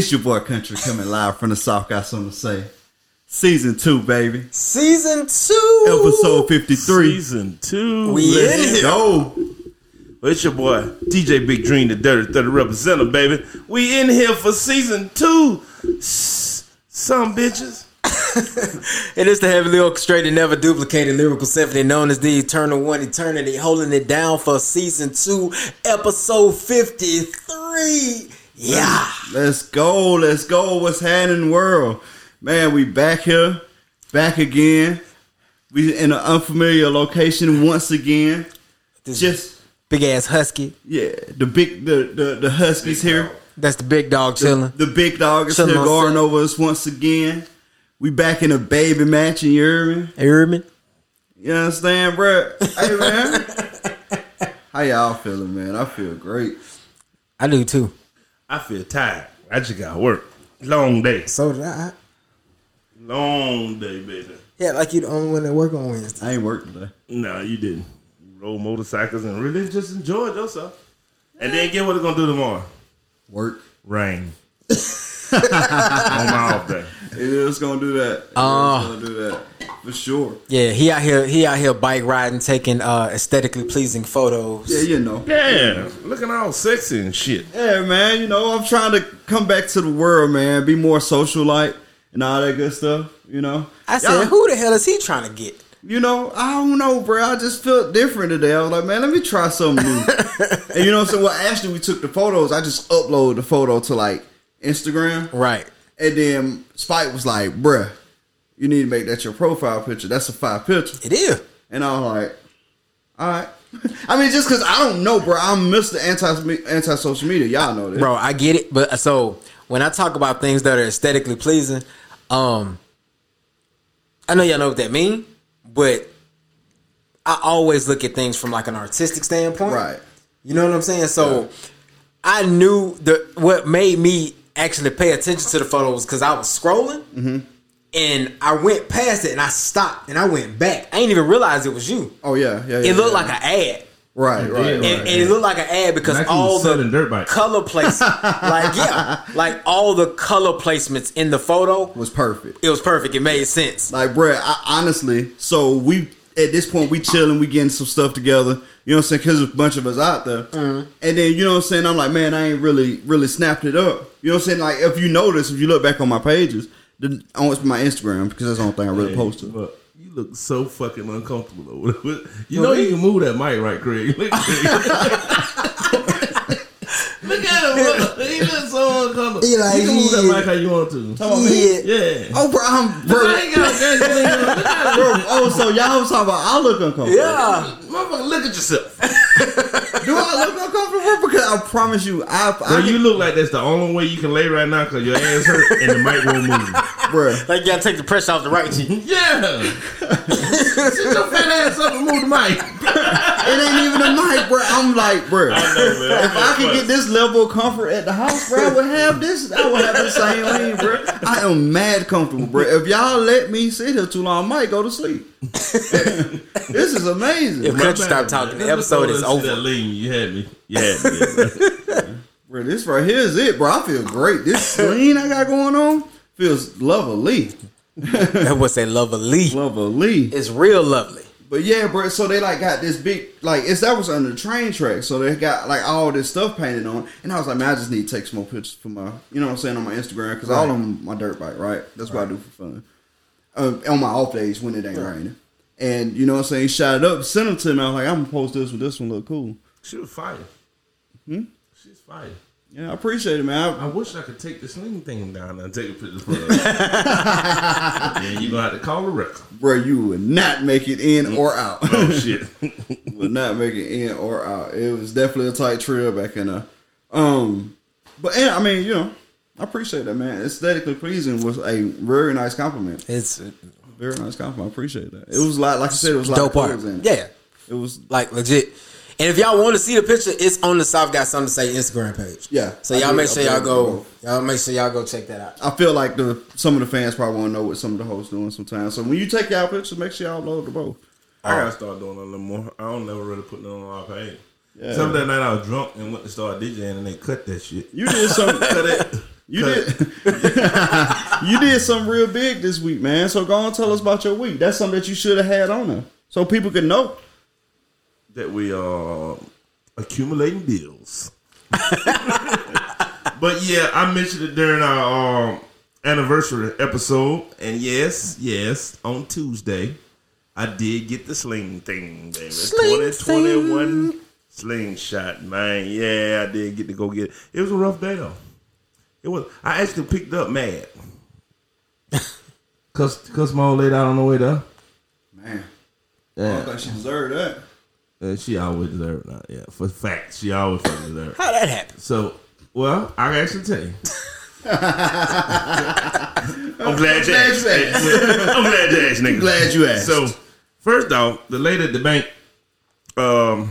It's your boy Country coming live from the South. Got something to say. Season two, baby. Season two. Episode 53. Season two. We Let's in here. Go. Well, it's your boy DJ Big Dream, the Dirty Thirty representative, baby. We in here for season two. S- Some bitches. It is the heavily orchestrated, never duplicated lyrical symphony known as the Eternal One Eternity, holding it down for season two, episode 53. Yeah. Let's go. Let's go. What's happening world? Man, we back here. Back again. We in an unfamiliar location once again. This Just big ass husky. yeah, the big the the, the Huskies here. That's the big dog chilling. The big dog is Chilling here guarding over us once again. We back in a baby match, you hear me? You heard me? You understand, bro? Hey, man. How y'all feeling, man? I feel great. I do too. I feel tired. I just got work. Long day. So did I. Long day, baby. Yeah, like you the only one that work on Wednesday. I ain't working today. No, you didn't. You rode motorcycles and really just enjoyed yourself. And then get what it's gonna do tomorrow. Work. Rain. On my off day. It is gonna do that. It is Uh. gonna do that. For sure. Yeah, he out here he out here bike riding, taking uh aesthetically pleasing photos. Yeah, you know. Yeah, looking all sexy and shit. Yeah, man, you know, I'm trying to come back to the world, man. Be more social like and all that good stuff, you know. I said, Y'all- who the hell is he trying to get? You know, I don't know, bro. I just felt different today. I was like, man, let me try something new. and you know what I'm saying? Well, actually, we took the photos. I just uploaded the photo to like Instagram. Right. And then Spike was like, bruh, you need to make that your profile picture. That's a five picture. It is. And I was like, all right. I mean, just because I don't know, bro. I'm Mr. Anti anti social media. Y'all know this. Bro, I get it, but uh, so when I talk about things that are aesthetically pleasing, um I know y'all know what that mean, but I always look at things from like an artistic standpoint. Right. You know what I'm saying? So I knew the what made me actually pay attention to the photos because I was scrolling Mm-hmm. and I went past it and I stopped and I went back. I didn't even realize it was you. Oh, yeah. Yeah. yeah It looked yeah. like an ad. Right, right, did, right. And, and it looked like an ad because Like all the dirt color place, like yeah, like all the color placements in the photo, was perfect. it was perfect. It made sense. Like, bruh, I, honestly, so we at this point we chilling, we getting some stuff together. You know what I'm saying? Because there's a bunch of us out there, Mm-hmm. and then you know what I'm saying. I'm like, man, I ain't really really snapped it up. You know what I'm saying? Like, if you notice, if you look back on my pages, the, on my Instagram because that's the only thing I really posted. But you look so fucking uncomfortable over there. You know you can move that mic right, Craig. Look at Craig. Look at him. Look. He looks so uncomfortable. He like, you can move that mic how you want to. Yeah. Yeah. Oh, bro, I'm bro, I ain't got that. You ain't got that. bro. Oh, so y'all was talking about I look uncomfortable. Yeah. Motherfucker, look at yourself. Do I look uncomfortable? Because I promise you, I, Bro, I you look like that's the only way you can lay right now because your ass hurt and the mic won't move. bro. Like you gotta take the pressure off the right cheek. Yeah. Sit your fat ass up and move the mic. It ain't even a mic, bro. I'm like, bro. If I could get this level of comfort at the house, bro, I would have this. I would have the same thing, bro. I am mad comfortable, bro. If y'all let me sit here too long, I might go to sleep. this is amazing, If Country stop talking, the episode is over. That Lean, you had me. Yeah. had me. bro. This right here is it, bro. I feel great. This lean I got going on feels lovely, That was say lovely. lovely. It's real lovely. But yeah, bro. So they like got this big like it's that was on the train track. So they got like all this stuff painted on, and I was like, man, I just need to take some more pictures for my, you know what I'm saying, on my Instagram because all on my dirt bike, right? That's what I do for fun. Um, on my off days when it ain't raining, and you know what I'm saying, shot it up, sent them to me. I was like, I'm gonna post this with this one look cool. She was fire. Hmm? She's fire. Yeah, I appreciate it, man. I, I wish I could take the sling thing down and take a picture for her. yeah, you gonna have to call a record. bro, you would not make it in or out. Oh shit. would not make it in or out. It was definitely a tight trail back in there. Um, but yeah, I mean, you know, I appreciate that, man. Aesthetically pleasing was a very nice compliment. It's Very nice compliment. I appreciate that. It was like, like I said, it was like dope art. colors in it. Yeah. it was. Like legit. And if y'all want to see the picture, it's on the South Got Something to Say Instagram page. Yeah. So y'all make sure y'all go. Y'all make sure y'all go check that out. I feel like the some of the fans probably want to know what some of the hosts doing sometimes. So when you take y'all pictures, make sure y'all load the both. I gotta start doing a little more. I don't never really put it on our page. Yeah. Some that night I was drunk and went to start DJing and they cut that shit. You did something. Cut it. You did. you did something real big this week, man. So go and tell us about your week. That's something that you should have had on there, so people could know. That we are accumulating deals. but yeah, I mentioned it during our um, anniversary episode, and yes, yes, on Tuesday, I did get the sling thing, baby. Sling 2021 slingshot, man. Yeah, I did get to go get it. It was a rough day though. It was. I actually picked up mad. Cause, cause my old lady out on the way there. Man, I Yeah, don't think she deserved that. Uh, she always deserved that. Yeah, for fact, she always fucking deserved. How that happen? So, well, I can actually tell you. I'm glad you asked. you asked. I'm glad you asked, nigga. Glad you asked. So, first off, the lady at the bank um,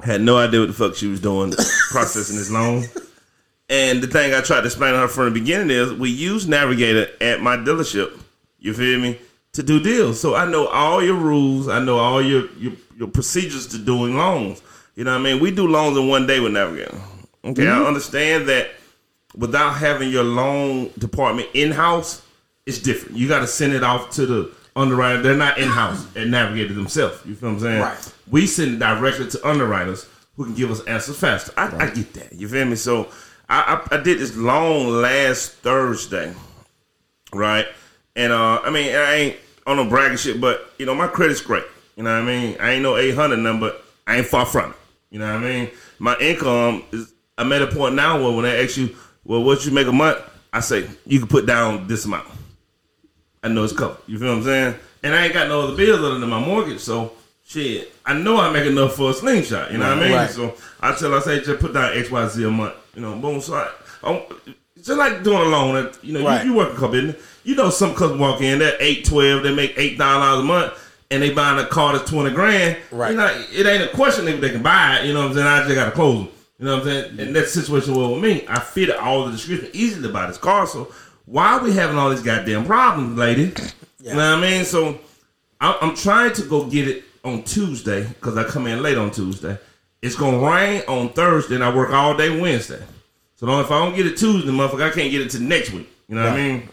had no idea what the fuck she was doing processing this loan. And the thing I tried to explain to her from the beginning is we use Navigator at my dealership. You feel me? To do deals. So I know all your rules. I know all your your, your procedures to doing loans. You know what I mean? We do loans in one day with Navigator. Okay, I understand that without having your loan department in house, it's different. You got to send it off to the underwriter. They're not in house and Navigator themselves. You feel what I'm saying? Right. We send it directly to underwriters who can give us answers faster. I, I get that. You feel me? So I, I I did this loan last Thursday, right? And uh, I mean I ain't on no bragging shit, but you know my credit's great. You know what I mean? I ain't no 800 number. I ain't far from it. You know what I mean? My income is. I'm at a point now where when they ask you, well, what you make a month, I say you can put down this amount. I know it's covered. You feel what I'm saying? And I ain't got no other bills other than my mortgage, so shit. I know I make enough for a slingshot. You know what I mean? Right. So I tell I say just put down X Y Z a month. You know, boom. So I, I'm, just like doing a loan. You know, Right. you, you work a couple business. You know, some customers walk in, they're eight, twelve, they make $8 a month. And they buying a car that's twenty grand. Right. You know, it ain't a question if they can buy it. You know what I'm saying? I just got to close them. You know what I'm saying? And that situation was with me. I fit all the description easily to buy this car. So why are we having all these goddamn problems, lady? You know what I mean? So I'm, I'm trying to go get it on Tuesday because I come in late on Tuesday. It's gonna rain on Thursday, and I work all day Wednesday. So now if I don't get it Tuesday, motherfucker, I can't get it to next week. You know what I mean?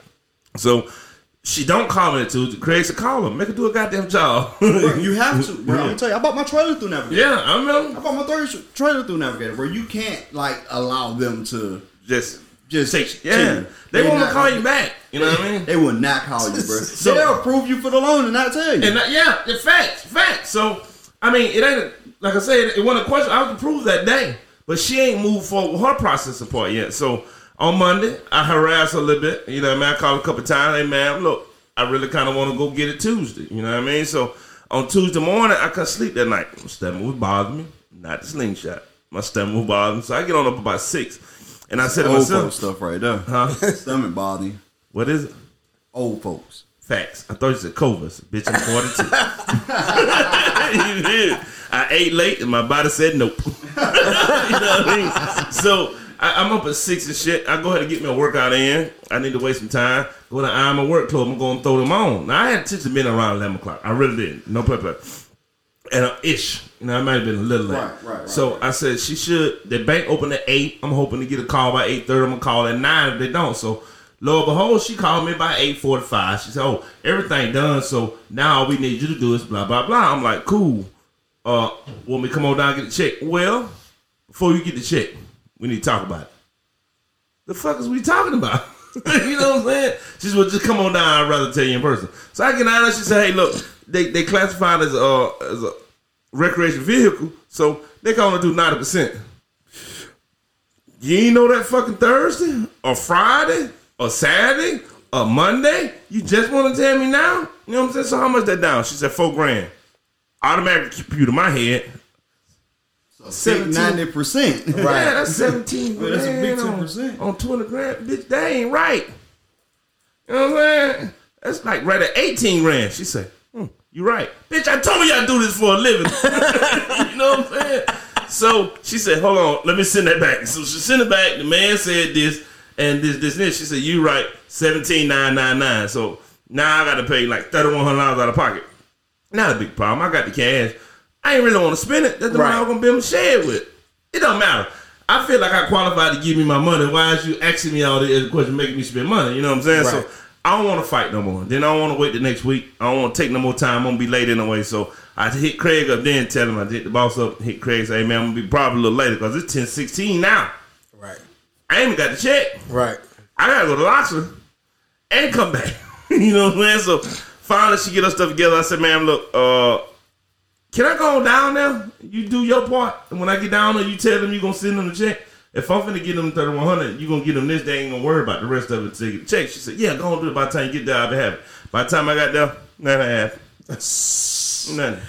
So she don't call me Tuesday. Craig said, call her, make her do a goddamn job. Bro, you have to. Bro, I'm gonna tell you, I bought my trailer through Navigator. yeah, I remember. I bought my third trailer through Navigator, where you can't like allow them to Just, just take, yeah. They, want to not- call you back. You know what I mean? They will not call you, bro. So- They'll approve you for the loan and not tell you. And that, yeah, the facts, facts. So I mean, it ain't like I said, it wasn't a question. I was approved that day, but she ain't moved forward with her processing part yet. So on Monday, I harassed her a little bit. You know, what I mean, I called a couple times. Hey, man, look, I really kind of want to go get it Tuesday. You know what I mean? So on Tuesday morning, I couldn't sleep that night. My stomach was bothering me, not the slingshot. My stomach was bothering me, so I get on up about six, and I said to myself, stuff right there. Huh? Stomach bothering. "What is it?" Old folks. Facts. I thought you said Covas. Bitch, I'm 42. you did. I ate late and my body said nope. you know what I mean? So I, I'm up at six and shit. I go ahead and get me a workout in. I need to waste some time. Go to iron my work clothes. I'm going to throw them on. Now I had to been around 11 o'clock. I really did. No play. And uh, ish. You know, I might have been a little late. Right, right, right, so I said she should. The bank open at eight. I'm hoping to get a call by eight thirty. I'm gonna call at nine if they don't. So lo and behold, she called me by eight forty five. She said, "Oh, everything done. So now all we need you to do is blah blah blah." I'm like, "Cool. Uh, want me to come on down and get the check?" Well, before you get the check, we need to talk about it. The fuck is we talking about? you know what I'm saying? She said, well, just come on down. I'd rather tell you in person. So I there. She said, hey, look, they they classified as a as a recreation vehicle, so they can only do ninety percent. You ain't know that fucking Thursday or Friday or Saturday or Monday? You just want to tell me now? You know what I'm saying? So how much that down? She said four grand. Automatic computer, my head. Seventeen ninety percent. Yeah, that's 17 Well, that's a big grand 10%. On, on 20 grand. Bitch, that ain't right. You know what I'm saying? That's like right at 18 grand. She said, hmm, you right. Bitch, I told you I do this for a living. you know what I'm saying? So she said, hold on, let me send that back. So she sent it back. The man said this and this, this, this. She said, you right, 17999 So now I got to pay like $3,100 out of pocket. Not a big problem. I got the cash. I ain't really want to spend it. That's the money I'm gonna build my shed with. It don't matter. I feel like I qualified to give me my money. Why is you asking me all this question, making me spend money? You know what I'm saying? Right. So I don't want to fight no more. Then I don't want to wait the next week. I don't want to take no more time. I'm gonna be late anyway. So I hit Craig up then, tell him I hit the boss up, hit Craig, say, hey man, I'm gonna be probably a little later because it's 10 16 now. Right. I ain't even got the check. Right. I gotta go to Loxley and come back. you know what I'm saying? So finally she get her stuff together. I said, man, look, uh, can I go down there? You do your part. And when I get down there, you tell them you gonna send them the check. If I'm finna get them 3100, you gonna get them this, they ain't gonna worry about the rest of it till get the check. She said, yeah, go on do it by the time you get there, I'll be happy. By the time I got there, nothing happened. Nothing.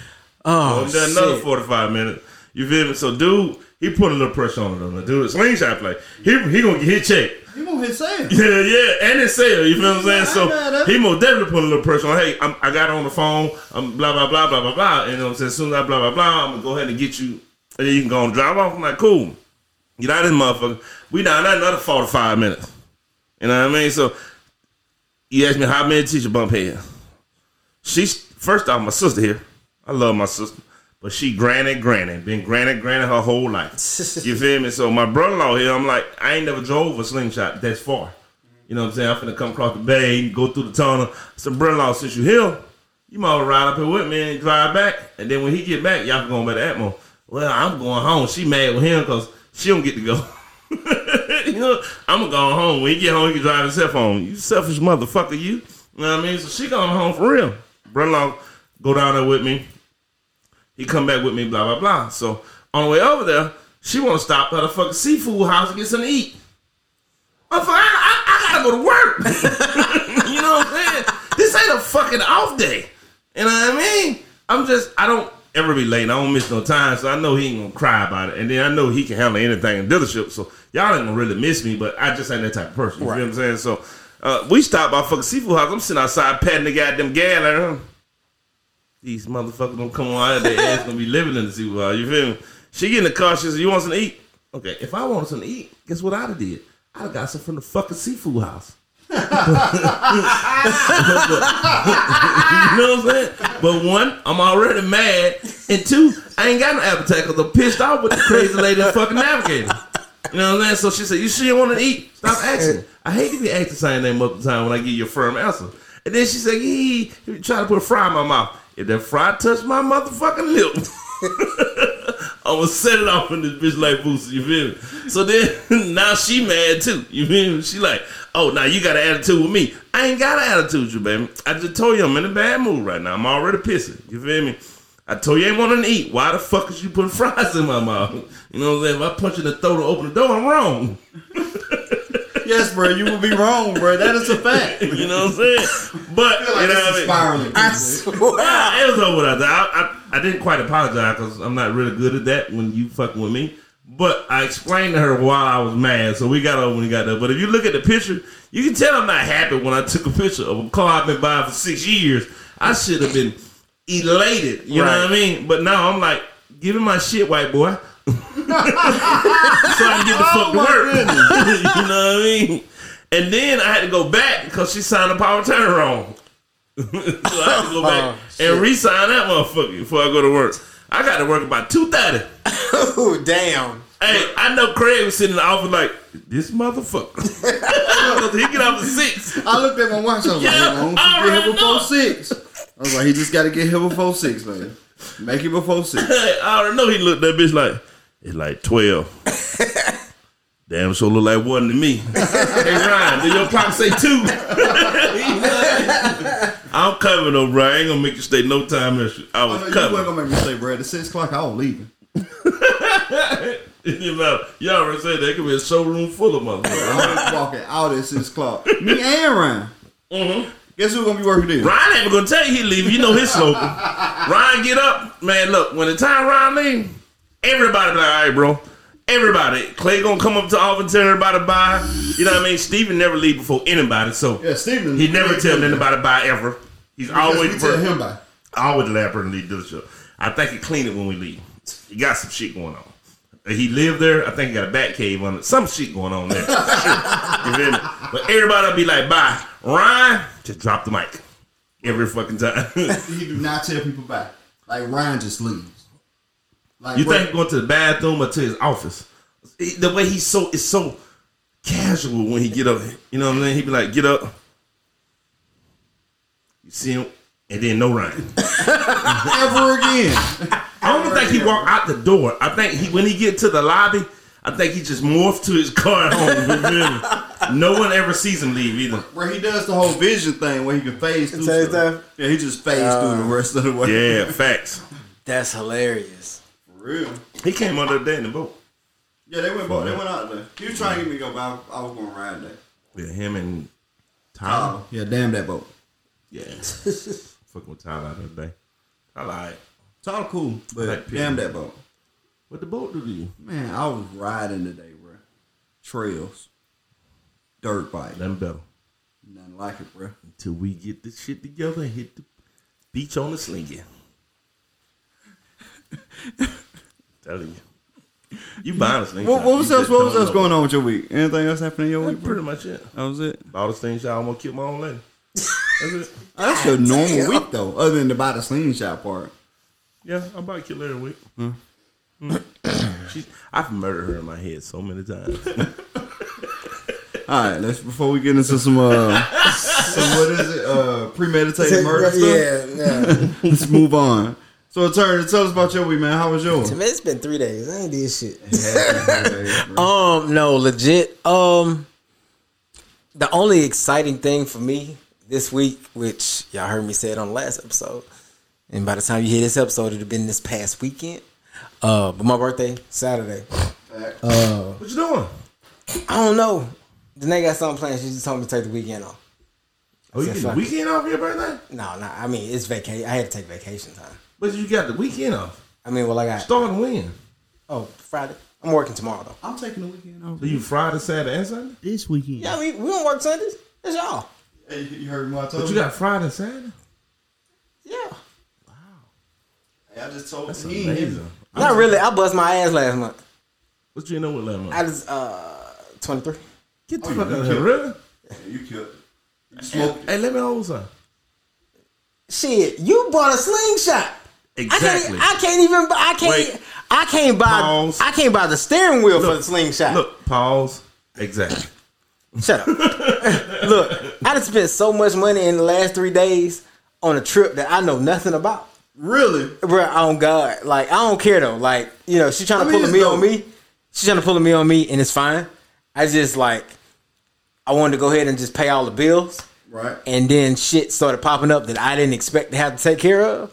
Oh, done another 45 minutes. You feel me? So, dude, he put a little pressure on the dude, slingshot play. He he gonna get his check. He gonna hit sale? Yeah, yeah, and it's sale. You feel what I'm saying? So he most definitely put a little pressure on. Hey, I'm, I got on the phone. I'm blah blah blah blah blah blah. And you know what I'm saying? As soon as I blah blah blah, I'm gonna go ahead and get you, and then you can go and drive off. I'm like, cool. Get out of this motherfucker. We down another 45 minutes. You know what I mean? So you asked me how many teacher bump head. She's first off my sister here. I love my sister. But she granted, granted, Been granted, granted her whole life. You feel me? So my brother in law here, I'm like, I ain't never drove a slingshot that's far. You know what I'm saying? I'm finna come across the bay, go through the tunnel. So brother in law, since you here, you might ride up here with me and drive back. And then when he get back, y'all can go back to Atmore. Well, I'm going home. She mad with him because she don't get to go. you know, I'm gonna go home. When he get home, he can drive himself home. You selfish motherfucker, you. You know what I mean? So she going home for real. Brother-in-law go down there with me. He come back with me, blah blah blah. So on the way over there, she want to stop at a fucking seafood house and get something to eat. Motherfucker, I, I, I gotta go to work. you know what I'm saying? This ain't a fucking off day. You know what I mean? I'm just, I don't ever be late. I don't miss no time, so I know he ain't gonna cry about it. And then I know he can handle anything in dealership. So y'all ain't gonna really miss me, but I just ain't that type of person. You Right. feel what I'm saying? So uh, we stopped by fucking seafood house. I'm sitting outside patting the goddamn gal. These motherfuckers don't come on out of their ass gonna be living in the house. You feel me? She get in the car, she said, You want something to eat? Okay, if I wanted something to eat, guess what I'd have did? I'd have got some from the fucking seafood house. you know what I'm saying? But one, I'm already mad, and two, I ain't got no appetite because I'm pissed off with the crazy lady fucking navigator. You know what I'm saying? So she said, "You sure you want to eat? Stop asking." I hate to be asked the same name multiple time when I give you a firm answer. And then she said, "Yee, you try to put a fry in my mouth. If that fry touch my motherfucking lip." I'm gonna set it off in this bitch like Boosie, you feel me? So then now she mad too. You feel me? She like, oh now you got an attitude with me. I ain't got an attitude with you, baby. I just told you I'm in a bad mood right now. I'm already pissing. You feel me? I told you I ain't wanting to eat. Why the fuck is you putting fries in my mouth? You know what I'm saying? If I punch you in the throat to open the door, I'm wrong. Yes, bro. You will be wrong, bro. That is a fact. You know what I'm saying? But you know what I mean? spiraling. I swear. It was over with. I, I, I didn't quite apologize because I'm not really good at that when you fucking with me. But I explained to her why I was mad, so we got over when we got there. But if you look at the picture, you can tell I'm not happy when I took a picture of a car I've been buying for six years. I should have been elated, you know what I mean? But now I'm like, give me my shit, white boy. So I can get the fuck to oh, work. you know what I mean? And then I had to go back because she signed the power turn wrong. so I had to go back Oh, and re-sign that motherfucker before I go to work. I got to work about two thirty. Ooh, damn. Hey, I know Craig was sitting in the office like this motherfucker. he get off at six. I looked at my watch. I was Yeah, like, "As long as I you get here already before know. six." I was like, "He just got to get here before six, man. Make it before six. Hey, I already know he looked at that bitch like it's like twelve. Damn, sure look like one to me. hey Ryan, did your clock say two? I'm coming though, bro. I ain't gonna make you stay no time. I was know you coming. wasn't gonna make me stay, bro. At six o'clock, I was leaving. you know, you already said there could be a showroom full of motherfuckers. I was walking out at six o'clock. Me and Ryan. Mm-hmm. Guess who's gonna be working there? Ryan ain't gonna tell you he leave. You know his slogan. Ryan get up, man. Look, when the time Ryan leave, everybody be like, all right, bro. Everybody, Clay gonna come up to office, tell everybody bye. You know what I mean? Steven never leave before anybody, so Yeah, Steven. he never tell anybody bye ever. He's always we tell him by. always the last person to leave the show. I think he clean it when we leave. He got some shit going on. He lived there. I think he got a bat cave on it. Some shit going on there. you? But everybody will be like, bye. Ryan, just drop the mic. Every fucking time. He do not tell people bye. Like Ryan just leaves. Like you bro, think going to the bathroom or to his office? the way he's so it's so casual when he get up. You know what I'm saying? He be like, get up. You see him, and then no Ryan. Ever again. I don't think he walked out the door. I think he when he get to the lobby, I think he just morphed to his car at home. You feel me? no one ever sees him leave either. Where he does the whole vision thing where he can phase through stuff. Yeah, he just phased through the uh, rest of the way. Yeah, facts. That's hilarious. For real. He came on the day in the boat. Yeah, they went. boat. They went out there. He was trying to get me to go, but I, I was going to ride there. Yeah, him and Tyler. Oh, yeah, damn that boat. Yeah. Fucking with Tyler the day. I like. It's all cool, but Like damn that boat. What the boat do to you? Man, I was riding today, bro. Trails, dirt bike, Nothing better. nothing like it, bro. Until we get this shit together and hit the beach on the slinky. Telling you. You buying a slinky. What, what was else? What was else going on with your week? Anything else happening in your week? Pretty Bro? much it. That was it. Bought a slingshot, I almost killed my own lady. That's it. That's your normal week though, other than the buy the slingshot part. Yeah, I'm about to kill her every week. Mm. She's, I've murdered her in my head so many times. All right, let's before we get into some uh, some what is it? Uh, premeditated murder stuff. Yeah, yeah. Let's move on. So, Turner, tell us about your week, man. How was yours? Man, it's been three days. I ain't did shit. oh, Um, no, legit. Um, the only exciting thing for me this week, which y'all heard me say it on the last episode, and by the time you hear this episode, it'd have been this past weekend. Uh, but my birthday Saturday. Uh, what you doing? I don't know. The nigga got something planned. She just told me to take the weekend off. Oh, you get the weekend off for your birthday? No, no. I mean, it's vacation. I had to take vacation time. But you got the weekend off. I mean, well, I got Starting when? oh Friday. I'm working tomorrow though. I'm taking the weekend off. So you Friday, Saturday, and Sunday? This weekend. Yeah, I mean, we don't work Sundays. It's y'all. Hey, you heard what I told But you got Friday Saturday? Yeah. Wow. Hey, I just told That's him. He ain't hear me. amazing. Not really. I bust my ass last month. What you know with last month? I was uh 23. Get the Oh, fuck you out of here, killed- really? Yeah, you killed it. You Hey, smoked hey, let me hold some. Shit, you bought a slingshot. Exactly. I can't. I can't even. I can't. Wait. I can't buy. Pause. I can't buy the steering wheel for the slingshot. Look, pause. Exactly. Shut up. Look, I done spent so much money in the last three days on a trip that I know nothing about. Really? Bro, on God, like I don't care though. Like you know, she's trying to I mean, pull a me dope. on me. She's trying to pull a me on me, and it's fine. I just like I wanted to go ahead and just pay all the bills, Right. and then shit started popping up that I didn't expect to have to take care of.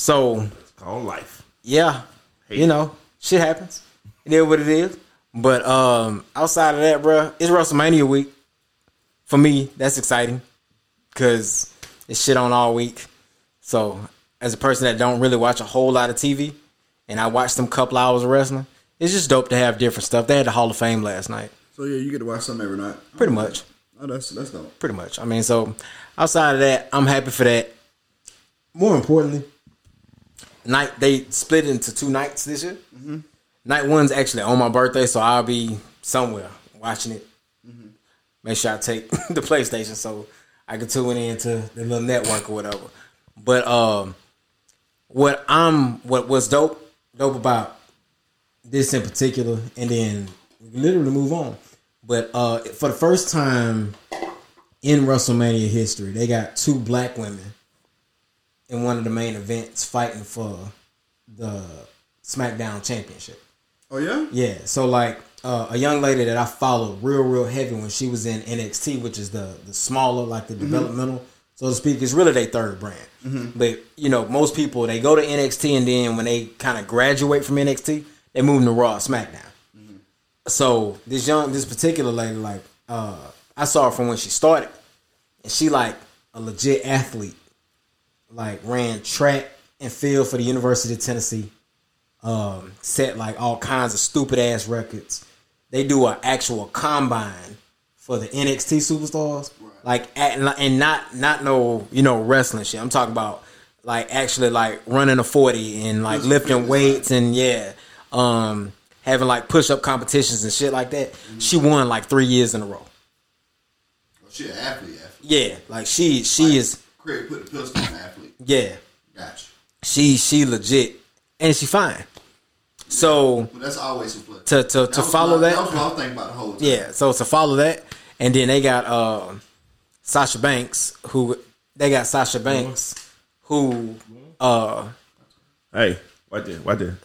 So It's called life. yeah, you know, shit happens. It is what it is. But um, outside of that, bro, it's WrestleMania week. For me, that's exciting because it's shit on all week. So as a person that don't really watch a whole lot of TV, and I watched them couple hours of wrestling, it's just dope to have different stuff. They had the Hall of Fame last night, So yeah, you get to watch something every night. pretty much. Oh, that's that's dope. Pretty much. I mean, so outside of that, I'm happy for that. More importantly, night they split into two nights this year. Night one's actually on my birthday, so I'll be somewhere watching it. Make sure I take the PlayStation so I can tune into the little network or whatever. But um, what I'm what was dope dope about this in particular, and then we literally move on. But uh, for the first time in WrestleMania history, they got two black women in one of the main events fighting for the SmackDown Championship. Oh yeah. Yeah, so like uh, a young lady that I followed real, real heavy when she was in NXT, which is the the smaller, like the developmental, so to speak. It's really their third brand. But you know, most people they go to NXT and then when they kind of graduate from NXT, they move to Raw, SmackDown. So this young, this particular lady, like uh, I saw her from when she started, and she like a legit athlete. Like ran track and field for the University of Tennessee um, set like all kinds of stupid ass records. They do an actual combine for the NXT superstars, like at, and not not no you know wrestling shit. I'm talking about like actually like running a forty and like lifting weights and yeah, um, having like push up competitions and shit like that. She won like three years in a row. Oh, she an athlete, athlete. Yeah, like she she is Craig put the pistol on athlete. Yeah Gotcha. she she legit and she fine So But that's always a flip. to to, to follow my- that, That was what I was thinking about the whole time. yeah. So to follow that, and then they got uh, Sasha Banks, who they got Sasha Banks, who uh, Hey, right there, right there.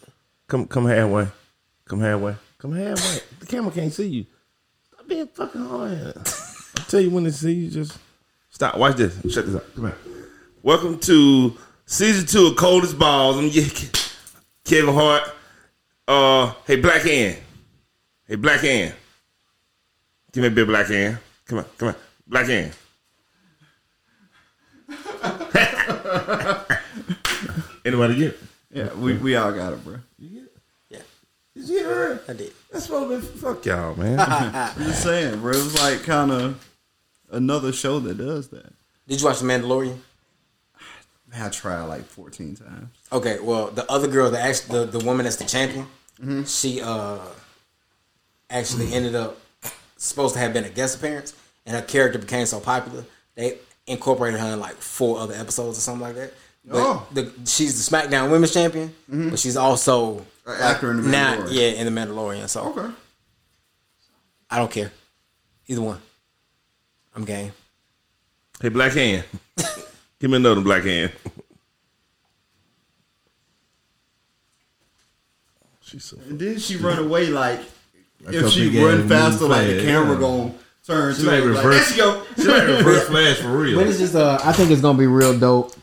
Come, come halfway. Come halfway. Come halfway. The camera can't see you. Stop being fucking hard. I'll tell you when to see you, just stop. Watch this. Shut this out. Come here. Welcome to season two of Cold as Balls. I'm Kevin Hart. Uh, hey, Black Hand. Hey, Black Hand. Give me a bit of Black Hand. Come on, come on, Black Hand. Anybody get it? Yeah, we, we all got it, bro. You get it? Yeah, Did you hear it? I did. That's supposed to be fuck y'all, man. I'm just saying, bro. It was like kind of another show that does that. Did you watch The Mandalorian? Man, I tried like 14 times. Okay, well, the other girl, the actually the, the woman that's the champion, Mm-hmm. she uh actually ended up supposed to have been a guest appearance, and her character became so popular they incorporated her in like four other episodes or something like that. But Oh. the, she's the SmackDown Women's Champion, but she's also Mm-hmm. An actor in The now, Mandalorian. yeah, in the Mandalorian. So Okay. I don't care, either one. I'm game. hey, Black Hand. Give me another Black Hand. She's so. And then she run away like Like if she run faster, move like the camera yeah. gonna turn She to like her. Like, reverse- there go. She like reverse flash for real. But it's just uh, I think it's gonna be real dope.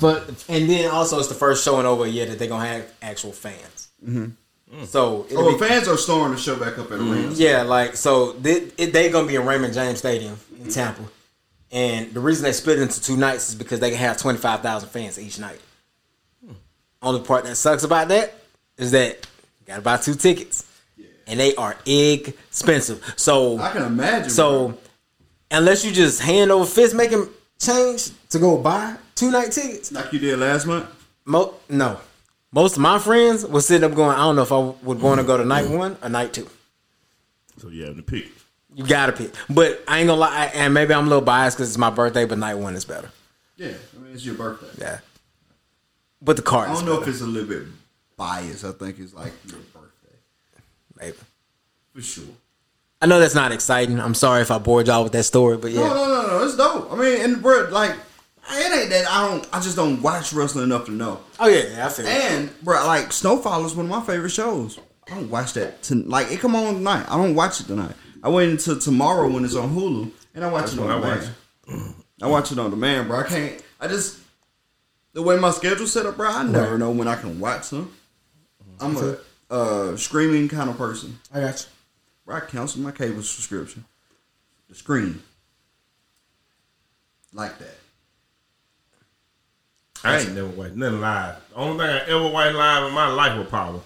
But And then also, it's the first show in over a year that they're gonna have actual fans. Mm-hmm. So Oh, be- fans are starting to show back up at arena. Yeah, like so they, it, they gonna be in Raymond James Stadium in Tampa, and the reason they split it into two nights is because they can have twenty five thousand fans each night. Only part that sucks about that is that you gotta buy two tickets, and they are expensive. So I can imagine. so bro. unless you just hand over fist making change to go buy two night tickets, like you did last month. mo- no. Most of my friends would sit up going, I don't know if I would want to go to night mm. one or night two. so you have to pick. You gotta pick. But I ain't gonna lie, and maybe I'm a little biased because it's my birthday, but night one is better. Yeah, I mean it's your birthday. Yeah. But the card I don't know better, if it's a little bit biased. I think it's like your birthday maybe. for sure. I know that's not exciting. I'm sorry if I bored y'all with that story, but yeah. no, no, no. No. It's dope. I mean, and bro, like it ain't that I don't. I just don't watch wrestling enough to know. Oh yeah, yeah I feel it. And bro, like Snowfall is one of my favorite shows. I don't watch that. To, like it come on tonight. I don't watch it tonight. I wait until tomorrow when it's on Hulu, and I watch That's it on I demand. watch I watch it on demand, bro. I can't. I just the way my schedule's set up, bro. I never know when I can watch some. I'm a uh, streaming kind of person. I got you. Bro, I cancel my cable subscription. The screen. Like that. I ain't never watched nothing live. The only thing I ever watched live in my life was Power.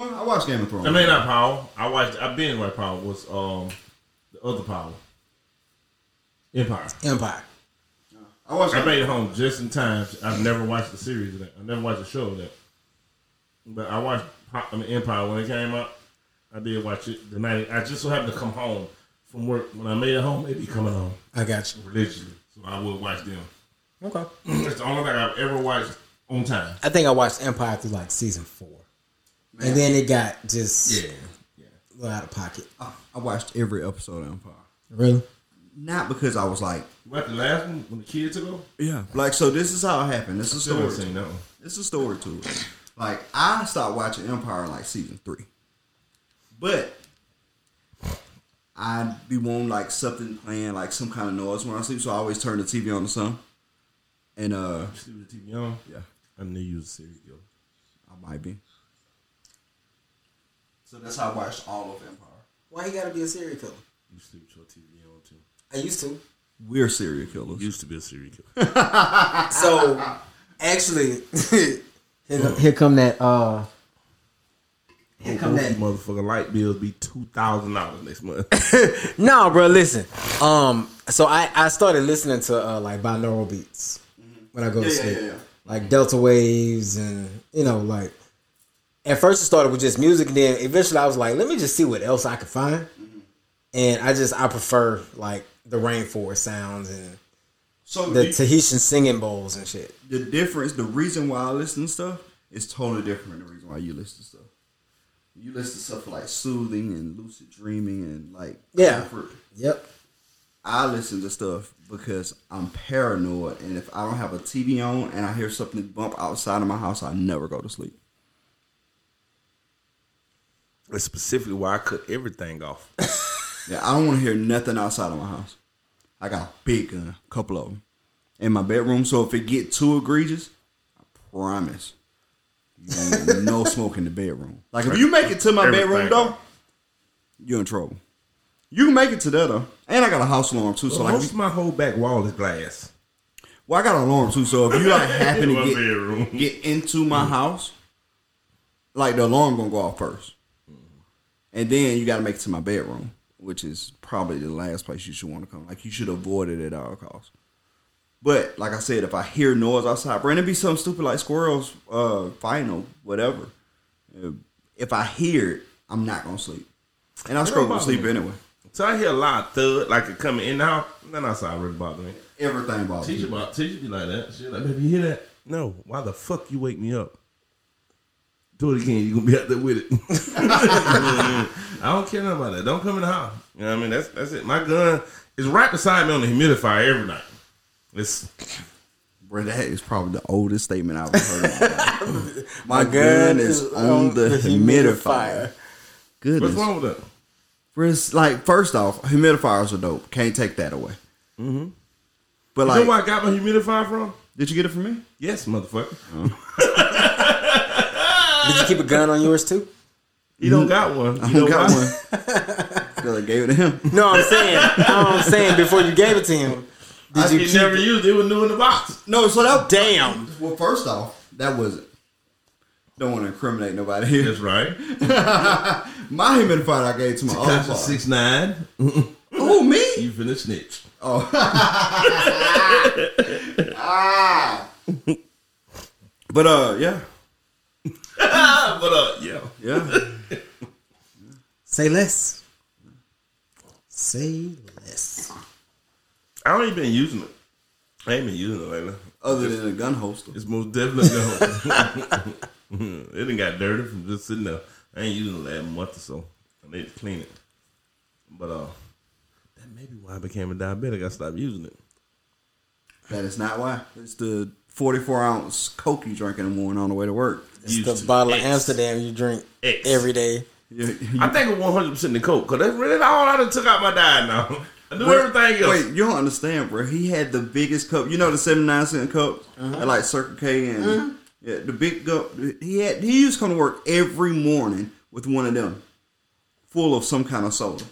Well, I watched Game of Thrones. I mean, not Power. I watched. I've been watched Power was um the other Power. Empire. Empire. I watch. I made it home just in time. I've never watched the series of that. I never watched the show of that. But I watched I mean, Empire when it came out. I did watch it the night. I just so happened to come home from work. When I made it home, it be coming on I got you. religiously, so I would watch them. Okay. It's the only thing I've ever watched on time. I think I watched Empire through like season four. And then it got just Yeah, yeah. a little out of pocket. I, I watched every episode of Empire. Really? Not because I was like, What the last one when the kids took over? yeah, like so. This is how it happened. This is a story. seen that one. It's a story to it. Like I stopped watching Empire like season three, but I'd be wanting like something playing, like some kind of noise when I sleep. So I always turn the TV on the sun, and uh, You see the TV on? yeah, I knew you was a serial killer. I might be. So that's how I watched all of Empire. Why you gotta be a serial killer? You sleep with your TV on too. I used to. We're serial killers. Used to be a serial killer. So actually here, here come that uh here come that motherfucker light bills be two thousand dollars next month. No, bro, listen. Um, so I I started listening to uh, like binaural beats when I go to Yeah, yeah, sleep, yeah, yeah. like delta waves, and you know, like at first it started with just music, and then eventually I was like, let me just see what else I could find, and I just I prefer like the rainforest sounds and So the the, Tibetan singing bowls and shit. the difference, the reason why I listen to stuff is totally different than the reason why you listen to stuff. You listen to stuff like soothing and lucid dreaming and like Yeah. comfort. Yep. I listen to stuff because I'm paranoid, and if I don't have a TV on and I hear something bump outside of my house, I never go to sleep. That's specifically why I cut everything off. Yeah, I don't want to hear nothing outside of my house. I got a big gun, a couple of them, in my bedroom. So if it get too egregious, I promise you no smoke in the bedroom. Like if you make it to my bedroom though, you're in trouble. You can make it to that though, and I got a house alarm too. So like, Most my whole back wall is glass. well, I got an alarm too. So if you like happen to get bedroom. get into my mm. house, like the alarm gonna go off first, and then you got to make it to my bedroom, which is probably the last place you should want to come. Like you should avoid it at all costs. But like I said, if I hear noise outside, bro, and it be something stupid like squirrels uh, fighting or whatever. If I hear it, I'm not gonna sleep, and I struggle to sleep me. anyway. So I hear a lot of thud, like it coming in now. Then I saw really bother me. Everything bothers Teacher, me. about teacher be like that. She like, baby, you hear that? No. Why the fuck you wake me up? Do it again. You gonna be out there with it. I don't care nothing about that. Don't come in the house. You know what I mean? That's that's it. My gun is right beside me on the humidifier every night. It's Bro, that is probably the oldest statement I've ever heard. My, my, gun gun is is on on the, the humidifier. humidifier. Goodness. what's wrong with that? Bro, it's like first off, humidifiers are dope. Can't take that away. Mm-hmm. But You like, know where I got my humidifier from? did you get it from me? Yes, motherfucker. Did you keep a gun on yours too? You don't got one. You I know don't got why? one. Because I gave it to him. No, I'm saying. no, I'm saying before you gave it to him. Did I you he keep never used it. It was new in the box. No, so that Damn. Well, first off, that wasn't. Don't want to incriminate nobody here. That's right. My humidifier I gave to my other Cost father. six nine. Oh, me? You finna snitch. But uh, yeah, but uh, yeah. yeah. Say less. Say less. I don't even been using it. I ain't been using it lately. Other than a gun holster. It's most definitely no. it done got dirty from just sitting there. I ain't using it that month or so. I need to clean it. But uh, that may be why I became a diabetic. I stopped using it. That is not why. It's the 44 ounce Coke you drink in the morning on the way to work. It's Used the to bottle of Amsterdam you drink X. every day. You- you- I think it's one hundred percent the coke because that's really all I done took out my diet now. I do everything else. Wait, you don't understand, bro. He had the biggest cup. You know the 79 cent cups uh-huh. at like Circle K and uh-huh. yeah, the big cup. He had he used to come to work every morning with one of them, full of some kind of soda.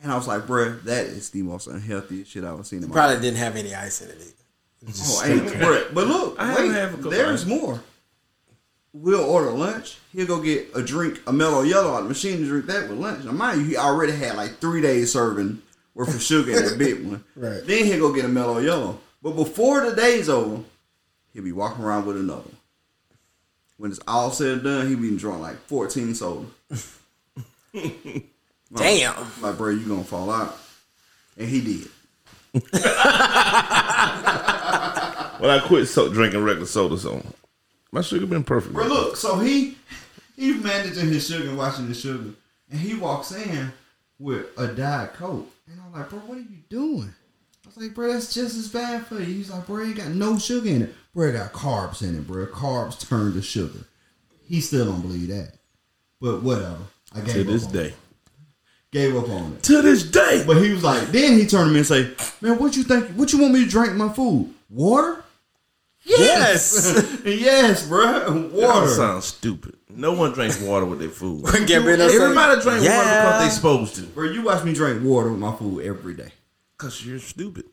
And I was like, bro, that is the most unhealthy shit I've ever seen in my life. Probably didn't have any ice in it either. Oh, ain't, bro, but look, I haven't wait, had a there's more. We'll order lunch. He'll go get a drink, a Mello Yello out of the machine to drink that with lunch. Now, mind you, he already had like three days serving worth of sugar in that big one. Right. Then he'll go get a Mello Yello. But before the day's over, he'll be walking around with another. one. When it's all said and done, he'll be drunk like 14 soda. Damn. Like, bro, you gonna fall out. And he did. well, I quit so drinking regular soda, so my sugar been perfect. Bro, look, so he he managing his sugar and watching his sugar, and he walks in with a diet coke, and I'm like, bro, what are you doing? I was like, bro, that's just as bad for you. He's like, bro, ain't got no sugar in it. Bro, it got carbs in it, bro. Carbs turn to sugar. He still don't believe that, but whatever. I gave to this day. It. Gave up on it. To this day. But he was like, then he turned to me and say, man, what you think? What you want me to drink my food? Water? Yes. yes, bro. That Water. sounds stupid. No one drinks water with their food. Gabriel say, Everybody drink water Yeah. because they supposed to. Bro, you watch me drink water with my food every day. Cause you're stupid.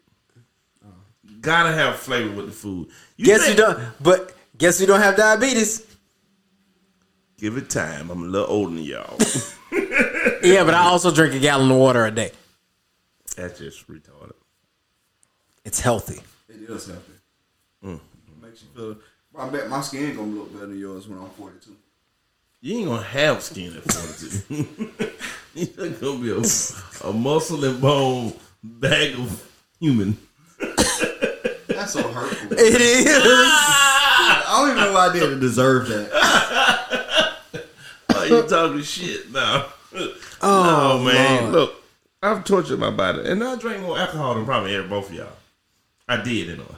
Gotta have flavor with the food. You Guess you don't. But guess you don't have diabetes. Give it time. I'm a little older than y'all. Yeah, but I also drink a gallon of water a day. That's just retarded. It's healthy. It is healthy. Mm. Makes you feel. I bet my skin gonna look better than yours when I'm 42. You ain't gonna have skin at 42. You're gonna be a, a muscle and bone bag of human. That's so hurtful. It is. I don't even know what I did to deserve that. A oh, you talking shit now? Oh, no, man. Lord. Look, I've tortured my body, and I drank more alcohol than probably every both of y'all. I did anyway.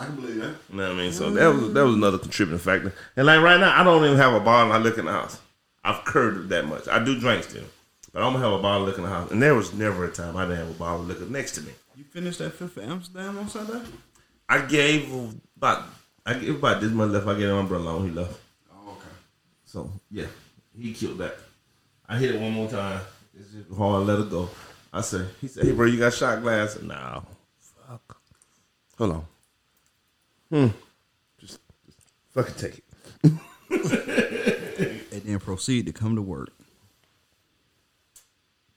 I can believe that. You know what I mean? So that was that was another contributing factor. And like right now, I don't even have a bottle of liquor in the house. I've curbed it that much. I do drink still, but I'm gonna have a bottle of liquor in the house. And there was never a time I didn't have a bottle of liquor next to me. You finished that fifth of Amsterdam on Sunday? I gave about I gave about this much left. I gave him umbrella on. He left. Oh, okay. So yeah, he killed that. I hit it one more time. It's just hard to let it go. I said, he said, hey bro, you got shot glass? I said, no. Fuck. Hold on. Hmm. Just, just fucking take it. And then proceed to come to work.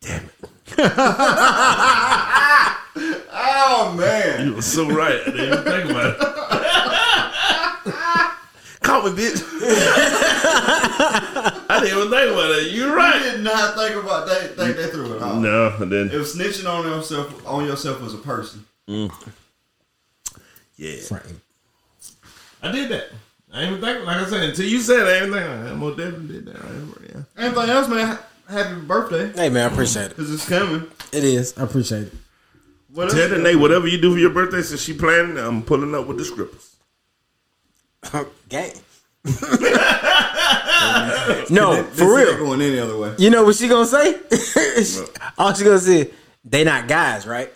Damn it. Oh man. You were so right. I didn't even think about it. Call me, bitch. I didn't even think about it. You're right. I did not think about that. Think that through at all. No, and then It was snitching on yourself on yourself as a person. yeah, Right. I did that. I ain't even think. Like I said, until you said, it, I ain't think. I most definitely did that. I remember, yeah. Anything else, man? Happy birthday, Hey man, I appreciate it. cause it's coming. It is. I appreciate it. What Tell else? the Nate whatever you do for your birthday, since she planning, I'm pulling up with the scrippers. Gang. no, This for real. Going any other way? You know what she gonna say? All she gonna say, they not guys, right?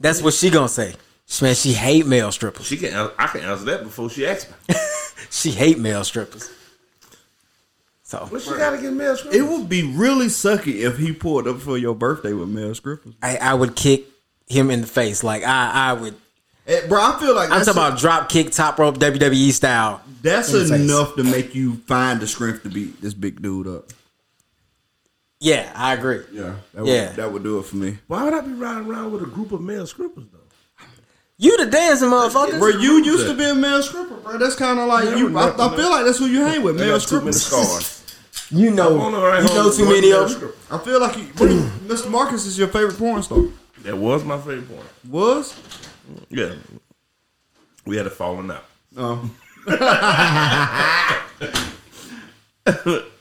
That's what she gonna say. Man, she hate male strippers. She can. I can answer that before she asks me. She hate male strippers. So What she got against male strippers. It would be really sucky if he pulled up for your birthday with male strippers. I, I would kick him in the face. Like I, I would. Eh, bro, I feel like I'm that's, talking about drop kick, top rope, WWE style. that's in face. enough to make you find the strength to beat this big dude up. Yeah, I agree. Yeah, that Yeah. would, that would do it for me. Why would I be riding around with a group of male strippers though? You the dancing motherfucker. Bro, you used to be a male stripper, bro. That's kind of like you. I, I feel like that's who you hang with, I male got too many strippers. You know, the right you know too many of them. I feel like you, bro, Mr. Marcus is your favorite porn star. That was my favorite porn. Was? Yeah, we had a falling out. Oh,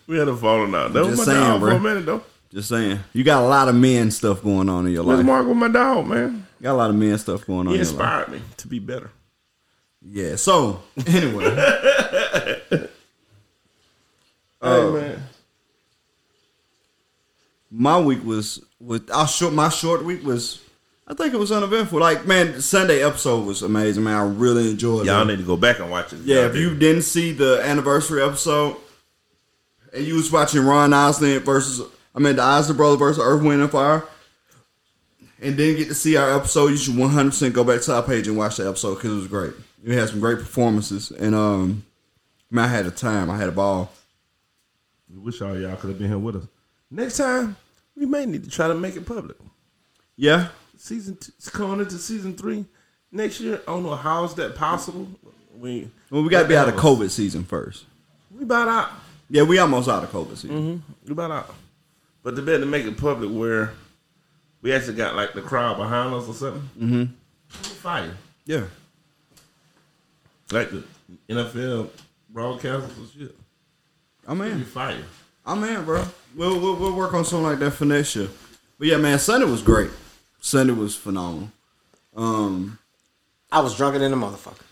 we had a falling out. That was my saying, dog for bro. a minute though. just saying. You got a lot of men stuff going on in your Where's life. Mark with my dog, man? You got a lot of man stuff going on He in your life. inspired me to be better. Yeah. So anyway, hey uh, man, my week was was our short. My short week was. I think it was uneventful. Like man, the Sunday episode was amazing, man. I really enjoyed it. y'all it. need to go back and watch it. Yeah, Y'all if you did. didn't see the anniversary episode and you was watching Ron Isley versus, I mean, the Isley brother versus Earth, Wind, and Fire, and didn't get to see our episode, you should 100% go back to our page and watch the episode because it was great. We had some great performances, and um, man, I had a time. I had a ball. we wish all y'all could have been here with us. Next time, we may need to try to make it public. Yeah, Season two, it's coming into season three next year. I don't know how is that possible. We well, we got to be out of COVID season first. We about out. Yeah, we almost out of COVID season. We about out. But the better to make it public where we actually got like the crowd behind us or something. Mm-hmm. Fire. Yeah, Like the NFL broadcasters and shit. I'm in. fire. I'm in, bro. We'll, we'll we'll work on something like that for next year. But yeah, man, Sunday was great. Sunday was phenomenal. Um, I was drunker than a motherfucker.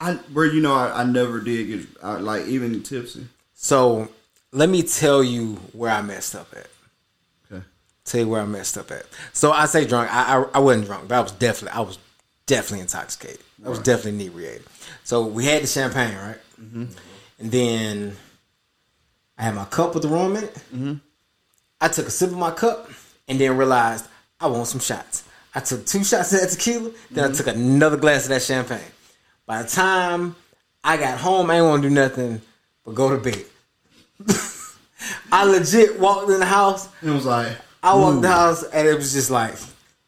I bro, you know, I, I never did get I, like even tipsy. So let me tell you where I messed up at. Tell you where I messed up at. So I say drunk. I I, I wasn't drunk, but I was definitely I was definitely intoxicated. I was definitely inebriated. So we had the champagne, right? Mm-hmm. Mm-hmm. And then I had my cup with the rum in it. Mm-hmm. I took a sip of my cup and then realized I want some shots. I took two shots of that tequila, then I took another glass of that champagne. By the time I got home, I didn't want to do nothing but go to bed. I legit walked in the house. It was like I walked in the house and it was just like,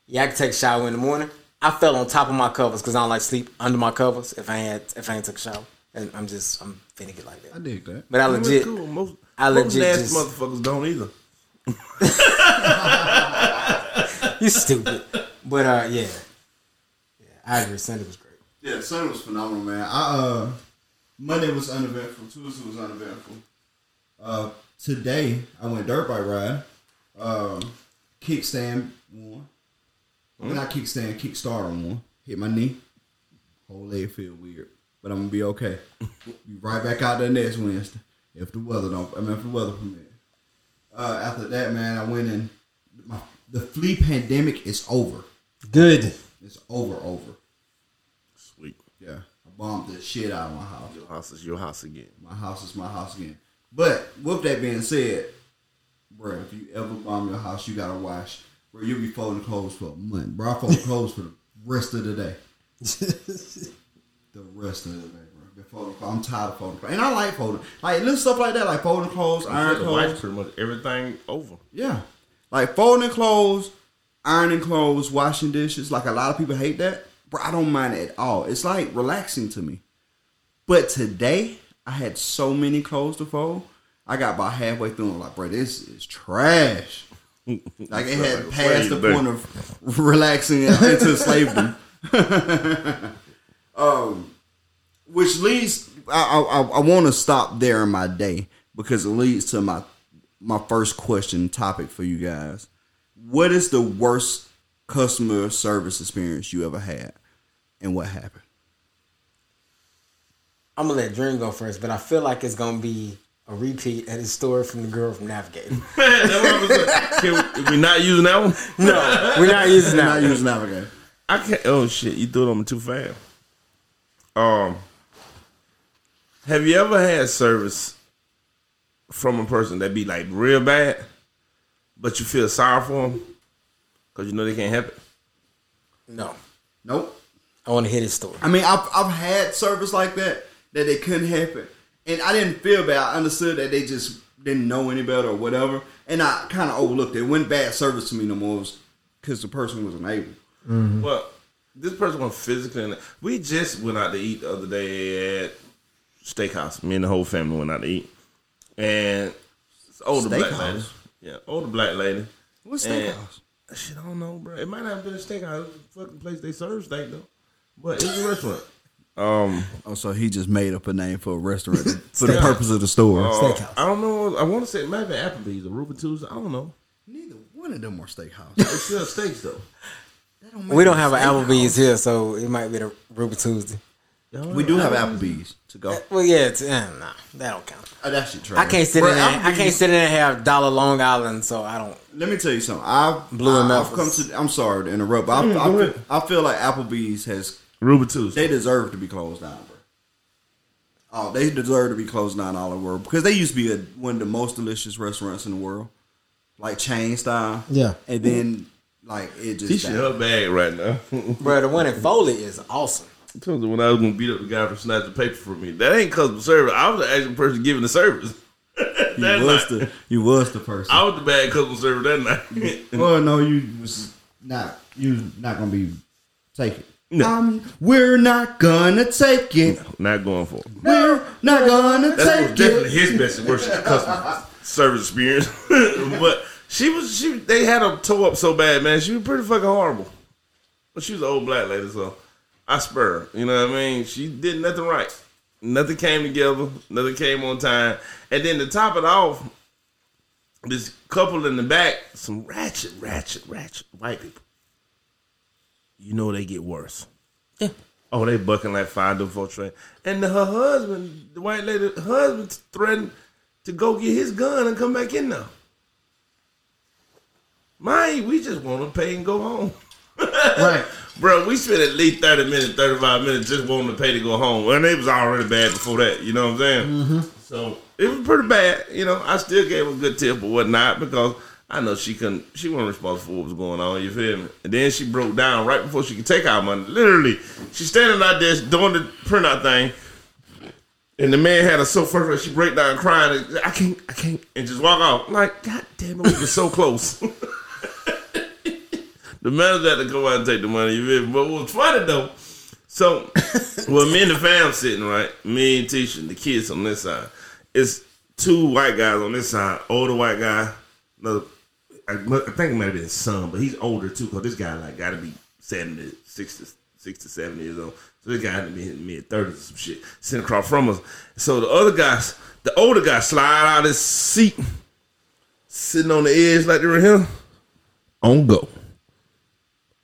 yeah, I can take a shower in the morning. I fell on top of my covers because I don't like sleep under my covers if I had if I ain't took a shower. And I'm just I'm finna get like that. I that. dig that. But I That's legit, cool. Most, I most legit nasty just- motherfuckers don't either. you stupid. But uh, yeah, yeah, I agree. Sunday was great. Yeah, Sunday was phenomenal, man. I uh Monday was uneventful. Tuesday was uneventful. Uh, today I went dirt bike ride. Um, kickstand one. Not kickstand, kickstarter one. Hit my knee. Whole leg feel weird, but I'm gonna be okay. be right back out there next Wednesday if the weather don't. I mean, if the weather permit. Uh, after that, man, I went in. My, the flea pandemic is over. Good. It's over, over. Sweet. Yeah, I bombed the shit out of my house. Your house is your house again. My house is my house again. But with that being said, bro, if you ever bomb your house, you gotta wash. Bro, you'll be folding clothes for a month. Bro, I fold clothes for the rest of the day. the rest of the day, bro. Been folding clothes. I'm tired of folding clothes. And I like folding. Like little stuff like that, like folding clothes, iron The wife's clothes. pretty much everything over. Yeah. Like folding clothes, ironing clothes, washing dishes. Like a lot of people hate that. Bro, I don't mind it at all. It's like relaxing to me. But today, I had so many clothes to fold. I got about halfway through. And I'm like, bro, this is trash. Like it had Like passed the slave, point of relaxing into slavery. um, which leads, I I, I want to stop there in my day because it leads to my my first question topic for you guys. What is the worst customer service experience you ever had, and what happened? I'm gonna let Dream go first, but I feel like it's gonna be a repeat of the story from the girl from Navigator. That's what was saying. Can we, we not using that one? no, we're not using that. Not using Navigator. I can't. Oh shit! You threw it on me too fast. Um, have you ever had service from a person that be like real bad, but you feel sorry for them because you know they can't help it? No, Nope. I want to hear this story. I mean, I've I've had service like that that they couldn't help it, and I didn't feel bad. I understood that they just didn't know any better or whatever, and I kind of overlooked it. It wasn't bad service to me no more because the person wasn't able. Mm-hmm. Well, this person was physically. In we just went out to eat the other day at steakhouse. Me and the whole family went out to eat, and it's older black lady. Yeah, older black lady. What's And- steakhouse? Shit, I don't know, bro. It might not have been a steakhouse. It was a fucking place they serve steak though, but it was a restaurant. Um, Oh, so he just made up a name for a restaurant for the purpose of the store. uh, Steakhouse. I don't know. I want to say it might have been Applebee's or Ruby Tuesday. I don't know. Neither one of them are steakhouse. They sell steaks though. Don't We don't have an steakhouse. Applebee's here, so it might be the Ruby Tuesday. Y'all We do have Applebee's to go. Well, yeah, it's, eh, nah, that don't count. Oh, that shit trash. I can't sit Bro, in there. I can't sit in there and have dollar Long Island, so I don't. Let me tell you something. I've Blue and I, I've come to. I'm sorry to interrupt. But I, I, feel, I feel like Applebee's has. Ruby Tuesday. They deserve to be closed down, bro. Oh, they deserve to be closed down all over the world because they used to be a, one of the most delicious restaurants in the world, like chain style. Yeah. and then like it just. She should died. her bag right now. Bro, the one in Foley is awesome. I told you when I was gonna beat up the guy for snatching paper from me. That ain't customer service. I was the actual person giving the service. You was night. the you was the person. I was the bad customer service that night. well, no, you was not. You not gonna be take it. No. Um, we're not gonna take it. Not going for it. We're not gonna That's most take definitely his best and worst customer service experience. but she was she they had her toe up so bad, man. She was pretty fucking horrible. But she was an old black lady, so I spur her. You know what I mean? She did nothing right. Nothing came together. Nothing came on time. And then to top it off, this couple in the back, some ratchet, ratchet, ratchet white people. You know they get worse. Yeah. Oh, they bucking like five to four train. And her husband, the white lady, husband threatened to go get his gun and come back in there. Mine, we just want to pay and go home. Right. Bro, we spent at least 30 minutes, 35 minutes just wanting to pay to go home. And it was already bad before that, you know what I'm saying? Mm-hmm. So it was pretty bad. You know, I still gave a good tip or whatnot because I know she couldn't, she wasn't responsible for what was going on, you feel me? And then she broke down right before she could take our money. Literally, she's standing out there doing the printout thing. And the man had her so frustrated, she break down crying. I can't, I can't, and just walk off. I'm like, God damn it, we were so close. the manager had to go out and take the money. You feel me? But what was funny though, so well, me and the fam sitting right, me and Tisha, the kids on this side. It's two white guys on this side, older white guy, another. I, think it might have been his son, but he's older too. Cause this guy like got to be 70, 60, 60, 70 years old. So this guy had to be in mid thirties or some shit, sitting across from us. So the other guys, the older guy, slide out his seat, sitting on the edge like they were here, on go.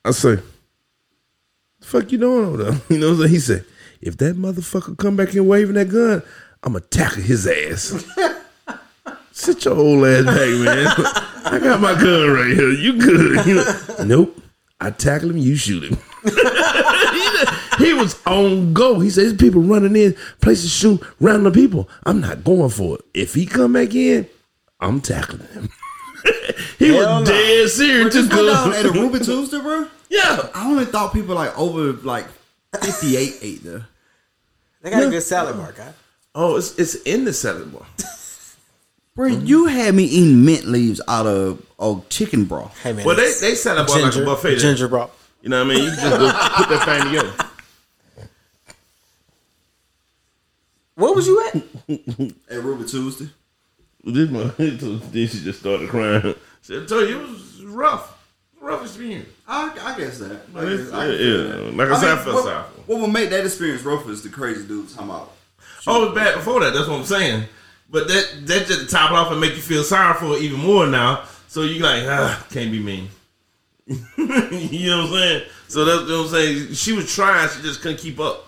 I say, the fuck you doing over there? You know what I'm saying? He said, if that motherfucker come back here waving that gun, I'ma tackle his ass. Sit your old ass back, man. I got my gun right here. You good? You know, nope. I tackle him, you shoot him. he was on go. He said, "There's people running in, places to shoot the people. I'm not going for it. If he come back in, I'm tackling him." he Hell was no. dead serious. Just to go down go. at a Ruby Tuesday, bro. Yeah, I only thought people like over like fifty eight ate there. They got a good salad bar, guy. Oh, it's it's in the salad bar. Bro, mm-hmm. you had me eating mint leaves out of oh chicken broth. Hey man, Well, they it's they set up like a buffet. there. ginger broth. You know what I mean? You can just go put that thing together. Where was you at? At Ruby Tuesday. This one, then she just started crying. She I told you it was rough, rough experience. I, I guess that. I Yeah, guess- I can feel that. like I said, I mean, felt what, sorry for. her. what will make that experience rough is the crazy dudes talking about. Oh, it was bad before that. That's what I'm saying. But that that just top off and make you feel sorry for even more now. So you like, ah, can't be mean. you know what I'm saying? So that's what I'm saying. She was trying, she just couldn't keep up.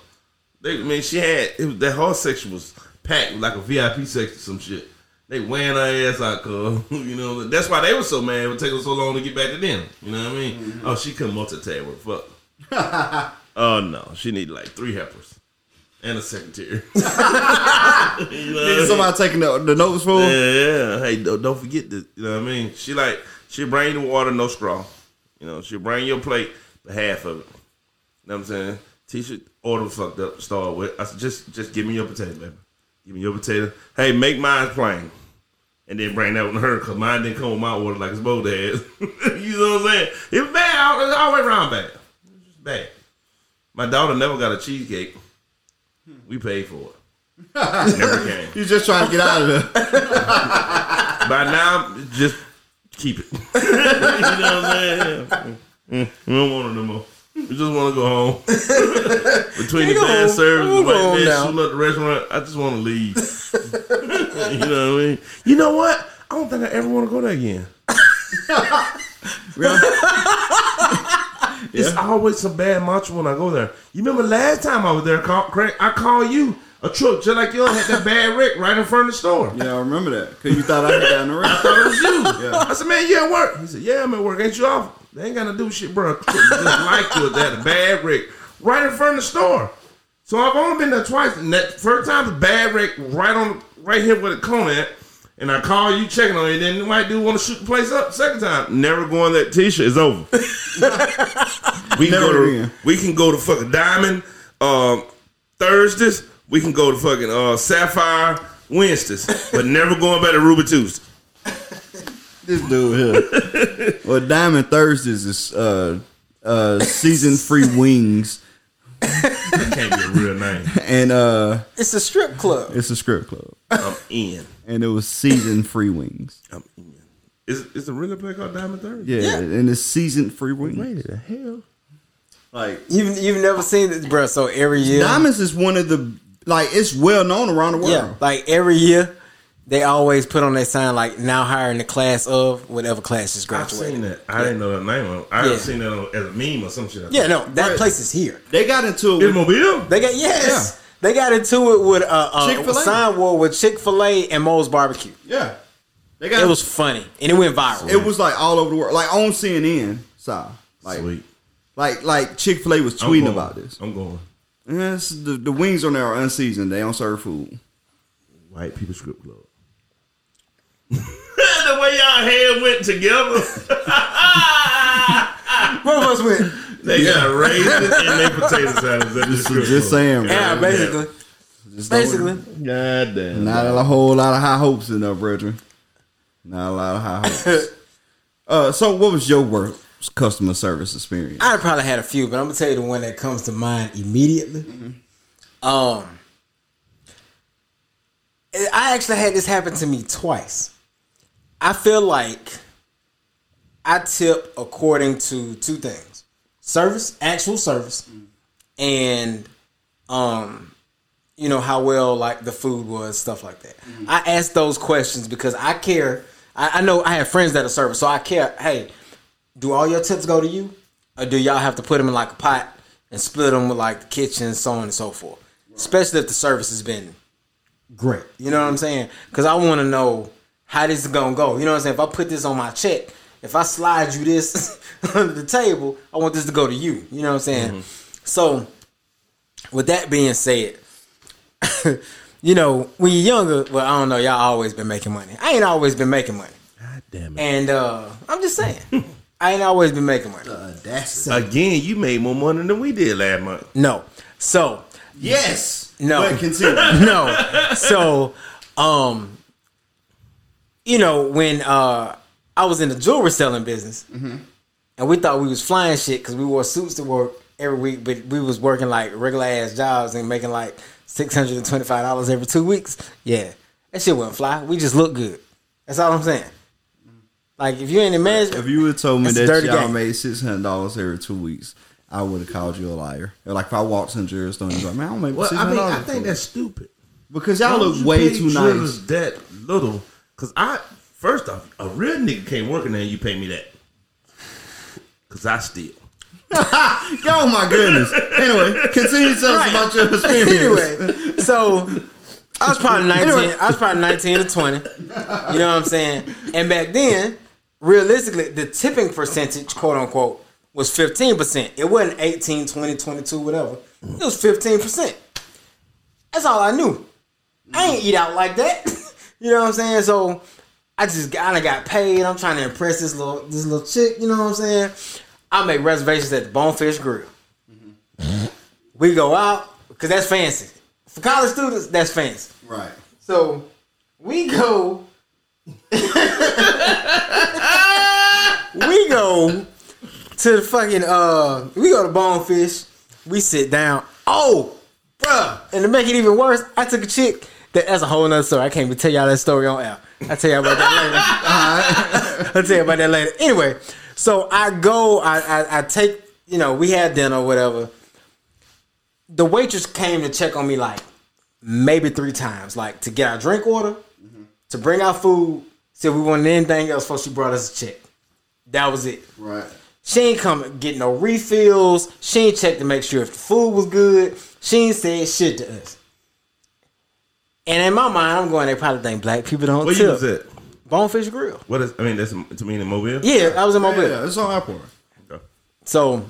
They, I mean, she had it was, that whole section was packed like a VIP section, or some shit. They wearing her ass out, cuz you know. That's why they were so mad. It would take her so long to get back to them. You know what I mean? Oh, she couldn't multitask fuck. oh no, she needed like three helpers and a secretary. you know what I mean? Somebody taking the, the notes for? Yeah, yeah. Hey, don't, don't forget this. You know what I mean? She like she bring the water, no straw. You know, she bring your plate, but half of it. You know what I'm saying? T-shirt order fucked up to start with. I said, just just give me your potato, baby. Give me your potato. Hey, make mine plain. And then bring that one to her because mine didn't come with my order like it's both has. you know what I'm saying? It was bad. all- It's all the way around bad. It was just bad. My daughter never got a cheesecake. We paid for it. never came. You just trying to get out of there. By now, just keep it. you know what I'm saying? Mm, We don't want it no more. We just want to go home. Between the bad service, the We'll go white man now. the restaurant, I just want to leave. you know what I mean? You know what? I don't think I ever want to go there again. It's always some bad macho when I go there. You remember last time I was there, Craig, I called you a truck just like yours had that bad wreck right in front of the store. Yeah, I remember that. Because you thought I had gotten the I thought it was you. Yeah. I said, man, you at work? He said, yeah, I'm at work. Ain't you off? They ain't got to do shit, bro. Just like you, a bad wreck right in front of the store. So I've only been there twice. And that first time, the bad wreck right on, right here where the cone at. And I call you checking on it. Then the white dude want to shoot the place up. Second time, never going that t-shirt. It's over. we can Never go to again. we can go to fucking Diamond um, Thursdays. We can go to fucking uh, Sapphire Wednesdays, but never going back to Ruby Tuesday. This dude here. well, Diamond Thursdays is uh, uh, season free wings. That can't be a real name. And uh, It's a strip club. it's a strip club. I'm in. And it was season free wings. I'm in. Is is it really a play called Diamond Thursday? Yeah, Yeah. and it's season free wings. Wait the hell. Like You've you've never seen this, bro. So every year, Diamonds is one of the like it's well known around the world. yeah, like every year, they always put on their sign like now hiring the class of whatever class is I've graduating. seen that. I didn't know that name. I Yeah. have seen that as a meme or some shit. Yeah, no, that Right. place is here. They got into it. In With, Mobile. They got yes, they got into it with uh, uh Chick-fil-A. sign war with Chick Fil A and Moe's Barbecue. yeah, they got It was funny and it went viral. it was like all over the world, like on CNN. So like Sweet. like like Chick Fil A was tweeting about this. I'm going. Yes, the, the wings on there are unseasoned. They don't serve food. White People Script Club. the way y'all head went together. One of us went. They got raisins and they potato salads. That is just saying, bro. Yeah, basically, Just don't- basically. God damn. Not a whole lot of high hopes in there, brethren. Not a lot of high hopes. uh, so what was your worst customer service experience? I probably had a few, but I'm gonna tell you the one that comes to mind immediately. Um, I actually had this happen to me twice. I feel like I tip according to two things: service, actual service, and um, you know how well like the food was, stuff like that. I ask those questions because I care. I, I know I have friends that are service, so I care. Hey, do all your tips go to you, or do y'all have to put them in like a pot and split them with like the kitchen, so on and so forth? Especially if the service has been great. You know what I'm saying? Because I want to know how this is gonna go. You know what I'm saying? If I put this on my check, if I slide you this under the table, I want this to go to you. You know what I'm saying? So, with that being said, you know, when you're younger, well, I don't know, y'all always been making money. I ain't always been making money. God damn it. And uh I'm just saying, I ain't always been making money. Uh, that's Again, you made more money than we did last month. No. So, yes. No. But continue. no. So, um, you know, when uh I was in the jewelry selling business, and we thought we was flying shit because we wore suits to work every week, but we was working like regular ass jobs and making like six hundred and twenty five dollars every two weeks. Yeah, that shit wouldn't fly. We just look good. That's all I'm saying. Like if you ain't in management, If you would told me that dirty y'all game. made six hundred dollars every two weeks, I would have called you a liar. Or like if I walked in Jerry Stone and was like, man, I don't make Well, I mean. I think that's stupid. because y'all Why would look you way pay too nice. That little, because I first off, a real nigga came working there and you pay me that. Cause I steal. oh my goodness. Anyway, continue to tell us about your experience. anyway, so I was probably nineteen. I was probably nineteen to twenty. You know what I'm saying? And back then, realistically, the tipping percentage, quote unquote, was fifteen percent. It wasn't 18, 20, 22, whatever. It was fifteen percent. That's all I knew. I ain't eat out like that. You know what I'm saying? So I just kind of got paid. I'm trying to impress this little this little chick. You know what I'm saying? I make reservations at the Bonefish Grill. We go out because that's fancy. For college students, that's fancy. Right. So we go. we go to the fucking uh we go to Bonefish. We sit down. Oh, bruh. And to make it even worse, I took a chick that's a whole nother story. I can't even tell y'all that story on air. I'll tell y'all about that later. Uh-huh. I'll tell you about that later. Anyway, so I go, I, I I take, you know, we had dinner or whatever. The waitress came to check on me like maybe three times, like to get our drink order, mm-hmm. to bring our food, see if we wanted anything else before she brought us a check. That was it. Right. She ain't come get no refills. She ain't check to make sure if the food was good. She ain't said shit to us. And in my mind, I'm going, they probably think black people don't Where you tip. was at? Bonefish Grill. What is? I mean, that's to me in Mobile. Yeah, I was in Mobile. Yeah, it's on airport. Okay. So,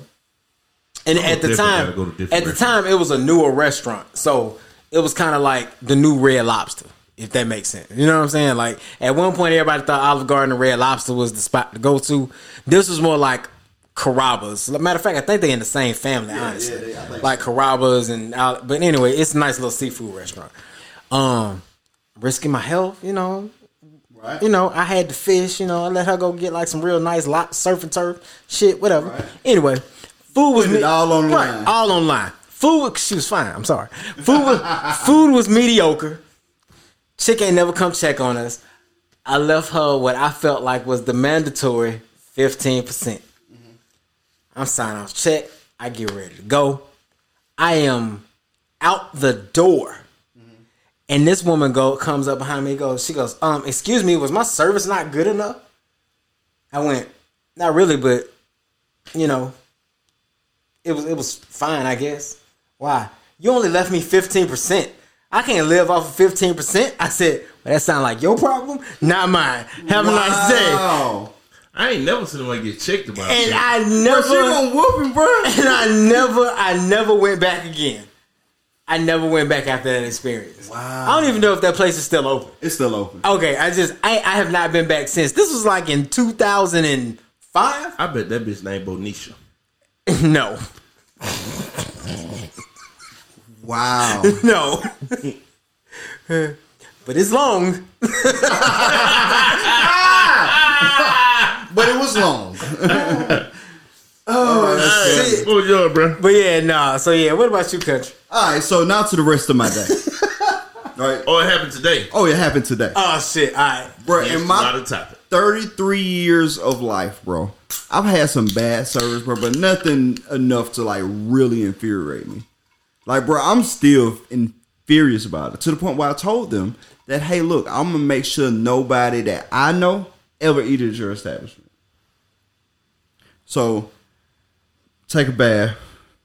and at the time, go to different at the time, it was a newer restaurant. So it was kind of like the new Red Lobster, if that makes sense. You know what I'm saying? Like at one point, everybody thought Olive Garden and Red Lobster was the spot to go to. This was more like Carrabba's. Matter of fact, I think they're in the same family, honestly. they- I think like Carrabba's and Al- but anyway, it's a nice little seafood restaurant. Um, risking my health, you know, Right. you know, I had to fish, you know, I let her go get like some real nice lot surf and turf shit, whatever. Right. Anyway, food was it all online. right, all online. Food, she was fine. I'm sorry. Food was food was mediocre. Chick ain't never come check on us. I left her what I felt like was the mandatory fifteen percent. I'm signing off check. I get ready to go. I am out the door. And this woman go comes up behind me and goes, she goes, um, excuse me, was my service not good enough? I went, not really, but you know, it was it was fine, I guess. Why? You only left me 15%. I can't live off of 15%. I said, well, that sound like your problem, not mine. Have a nice day. I ain't never seen nobody get checked about And it. I Bro, never she gonna whoop him, bro. and I never, I never went back again. I never went back after that experience. Wow. I don't even know if that place is still open. It's still open. Okay, I just, I, I have not been back since. This was like in 2005. I bet that bitch named Bonisha. no, Wow. no. but it's long. Ah! but it was long. Oh, shit. What was yours, bro? But yeah, nah. So yeah, what about you, country? All right, so now to the rest of my day. Right. Oh, it happened today. Oh, it happened today, Oh shit! All right. bro. Yes, in not my a topic. 33 years of life, bro, I've had some bad service, bro, but nothing enough to like really infuriate me. Like, bro, I'm still in furious about it to the point where I told them that, hey, look, I'm gonna make sure nobody that I know ever eat at your establishment. So, take a bath.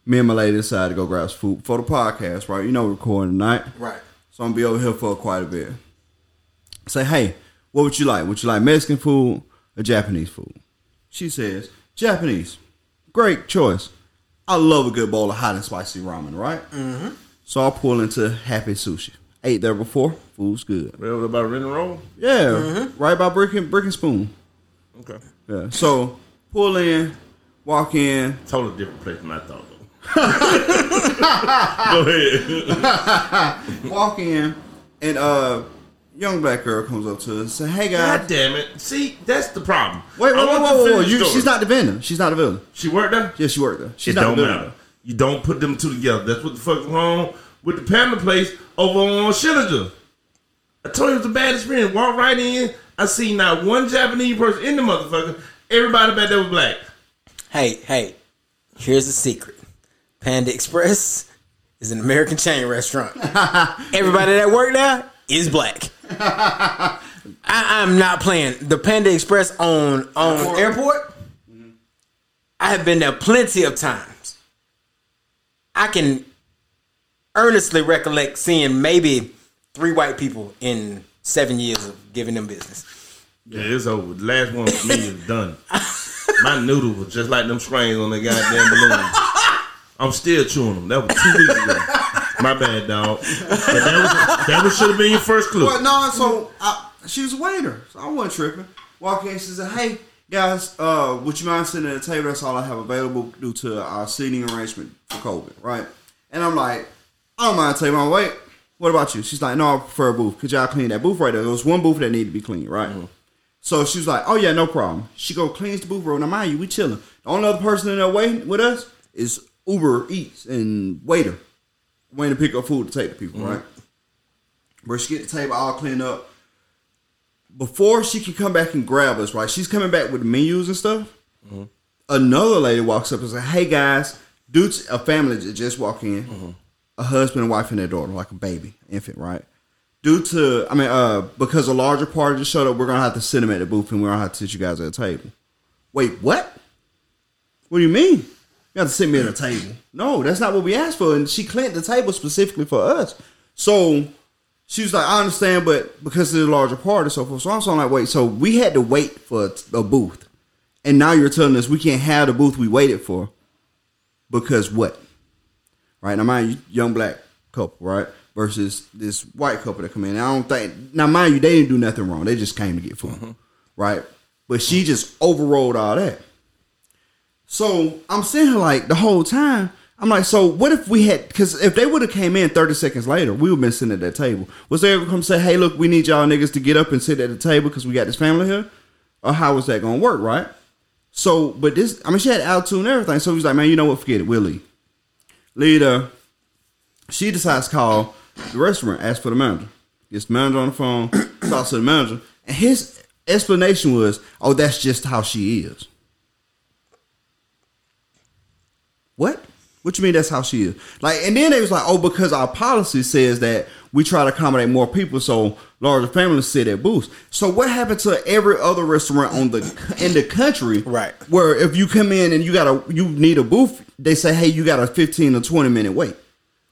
Me and my lady decided to go grab some food for the podcast, right? You know, we're recording tonight. Right. So I'm gonna be over here for quite a bit. Say, hey, what would you like? Would you like Mexican food or Japanese food? She says, Japanese. Great choice. I love a good bowl of hot and spicy ramen, right? Mm-hmm. So I pull into Happy Sushi. Ate there before. Food's good. Right what about Ren and Roll? Yeah, right by Brick and, Brick and Spoon. Okay. Yeah. So pull in, walk in. Totally different place than I thought. Go ahead. walk in, and uh, young black girl comes up to us and say, "Hey God damn it! See, that's the problem. wait, wait, wait, wait, wait, You, she's not the vendor. She's not the villain. She worked there. Yeah, she worked there. She's it not don't the matter. You don't put them two together. That's what the fuck wrong with the Panda place over on Schillinger. I told you it was a bad experience. Walk right in. I see not one Japanese person in the motherfucker. Everybody back there was black. Hey, hey. Here's the secret. Panda Express is an American chain restaurant. Everybody that work there is black. I, I'm not playing. The Panda Express on on airport. Mm-hmm. I have been there plenty of times. I can earnestly recollect seeing maybe three white people in seven years of giving them business. Yeah, it's over. The last one for me is done. My noodle was just like them strings on the goddamn balloon. I'm still chewing them. That was two weeks ago. My bad, dog. But that was that was should have been your first clue. Well, no, so I, she was a waiter, so I wasn't tripping. Walk in, she said, "Hey guys, uh, would you mind sitting at the table? That's all I have available due to our seating arrangement for COVID, right?" And I'm like, "I don't mind taking my wait. What about you?" She's like, "No, I prefer a booth. Could y'all clean that booth right there? There was one booth that needed to be cleaned, right?" So she was like, "Oh yeah, no problem." She go cleans the booth room. Now mind you, we chilling. The only other person in there waiting with us is Uber Eats and waiter waiting to pick up food to take to people, mm-hmm. right? Where she get the table all cleaned up. Before she can come back and grab us, right? She's coming back with the menus and stuff. Mm-hmm. Another lady walks up and says, "Hey guys, dudes, a family that just walked in, mm-hmm. a husband and wife and their daughter, like a baby, infant, right? Due to, I mean, uh, because a larger party just showed up, we're gonna have to sit them at the booth and we're gonna have to sit you guys at the table. Wait, what? What do you mean? You have to sit me at a table. No, that's not what we asked for. And she cleaned the table specifically for us. So she was like, I understand, but because it's a larger party, so forth. So I'm like, wait, so we had to wait for a, a booth. And now you're telling us we can't have the booth we waited for. Because what? Right? Now mind you, young black couple, right? Versus this white couple that come in. And I don't think now mind you, they didn't do nothing wrong. They just came to get food. Mm-hmm. Right? But she just overrode all that. So I'm sitting here like the whole time. I'm like, so what if we had? Because if they would have came in 30 seconds later, we would have been sitting at that table. Was they ever come say, hey, look, we need y'all niggas to get up and sit at the table because we got this family here? Or how was that going to work, right? So, but this, I mean, she had attitude and everything. So he's like, man, you know what? Forget it. We'll leave. Leader, she decides to call the restaurant, asked for the manager. Gets the manager on the phone, talks to the manager, and his explanation was, oh, that's just how she is. What? What you mean that's how she is? Like, and then they was like, oh, because our policy says that we try to accommodate more people, so larger families sit at booths. So what happened to every other restaurant on the in the country? Right. Where if you come in and you got a you need a booth, they say, hey, you got a fifteen or twenty minute wait.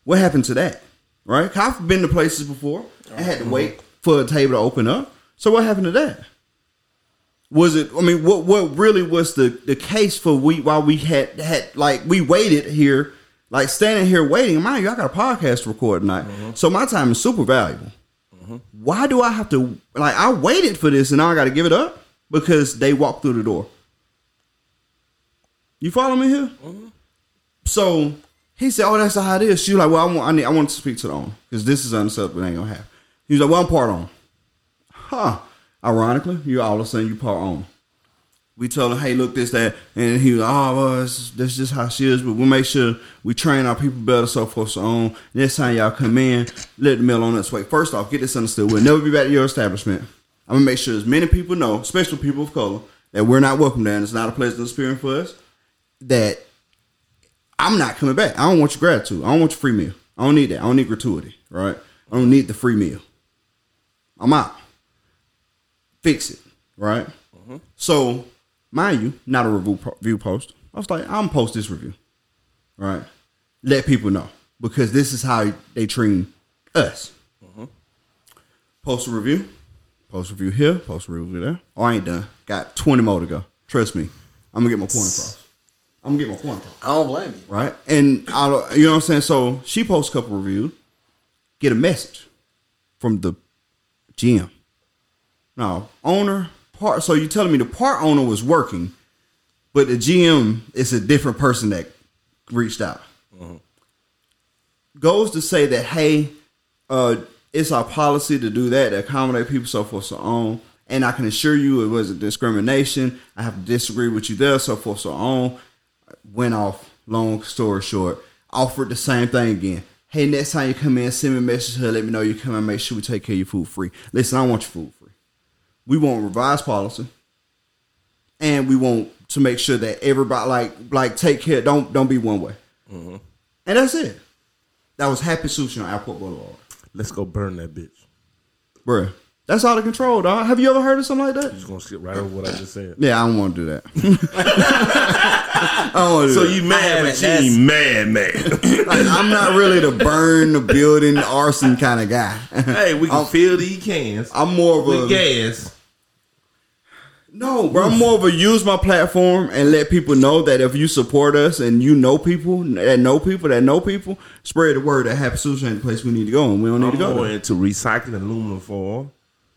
What happened to that? Right? I've been to places before I had to mm-hmm. wait for a table to open up. So what happened to that? Was it? I mean, what what really was the the case for we while we had had like we waited here, like standing here waiting. Mind you, I got a podcast to record tonight, mm-hmm. so my time is super valuable. Mm-hmm. Why do I have to like? I waited for this, and now I got to give it up because they walked through the door. You follow me here? So he said, "Oh, that's how it is." She was like, "Well, I want I, need, I want to speak to the owner because this is unacceptable. It ain't gonna happen." He was like, "Well, I'm part owner." Huh. Ironically, you all of a sudden you part owner. we told him, hey, look this that, and he was, oh, well, is just how she is. But we'll make sure we train our people better, so forth, so on. Next time y'all come in, let the mail on its way. First off, get this understood. We'll never be back to your establishment. I'm gonna make sure as many people know, especially people of color, that we're not welcome there, and it's not a pleasant experience for us. That I'm not coming back. I don't want your gratitude. I don't want your free meal. I don't need that. I don't need gratuity. Right? I don't need the free meal. I'm out. Fix it. Right? Mm-hmm. So, mind you, not a review, post. I was like, I'm post this review. Right? Let people know because this is how they treat us. Mm-hmm. Post a review. Post a review here. Post a review there. Oh, I ain't done. Got 20 more to go. Trust me. I'm gonna get my point across. I'm gonna get my point I don't blame you. right? And I, don't- you know what I'm saying. So she posts a couple reviews, get a message from the GM. Now owner part. So you're telling me the part owner was working, but the GM is a different person that reached out. Goes to say that hey, uh, it's our policy to do that to accommodate people, so forth, so on. And I can assure you, it wasn't discrimination. I have to disagree with you there, so forth, so on went off. Long story short, offered the same thing again. Hey, next time you come in, send me a message to her, let me know you come and make sure we take care of your food free. Listen, I want your food free. We want revised policy, and we want to make sure that everybody like like take care. Don't don't be one way. Mm-hmm. And that's it. That was Happy Sushi on Airport Boulevard, Let's go burn that bitch. bruh. That's out of control, dog. Have you ever heard of something like that? You Just gonna skip right over what I just said. Yeah, I don't want to do that. I don't want to do So you mad, but you ain't mad, man. Like, I'm not really the burn the building arson kind of guy. hey, we can I'm- fill these cans I'm more of with a gas. no, bro. I'm more of a use my platform and let people know that if you support us and you know people that know people that know people, spread the word that Happy Sushi ain't the place we need to go and we don't need I'm to go. more there. into recycling aluminum foil,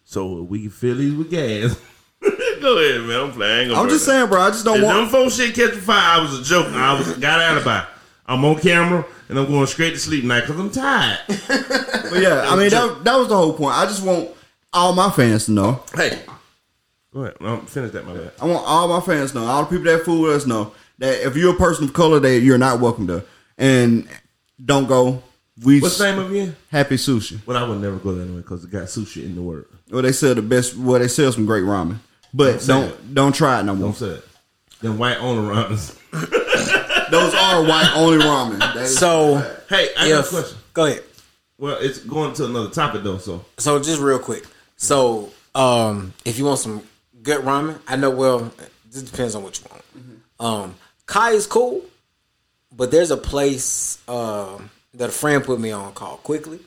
so we can fill these with gas. go ahead, man. I'm playing. I ain't gonna I'm just saying, bro. I just don't If them want. folks shit catch fire, I was a joke. I was got an alibi. I'm on camera and I'm going straight to sleep tonight because I'm tired. But yeah, I mean that that was the whole point. I just want all my fans to know. hey, go ahead. No, finish that, my bad. I want all my fans to know, all the people that fool us know that if you're a person of color, that you're not welcome to, and don't go. We What's the name of you? Happy Sushi. Well, I would never go there anyway because it got sushi in the word. Well, they sell the best. Well, they sell some great ramen, but Don't don't don't try it no more. Don't say it. Them white only runners. Those are white only ramen. So, Hey, I got a question. go ahead. Well, it's going to another topic though. So So just real quick. So um, if you want some good ramen, I know. Well, this depends on what you want. Um, Kai is cool, but there's a place um that a friend put me on called Quickly,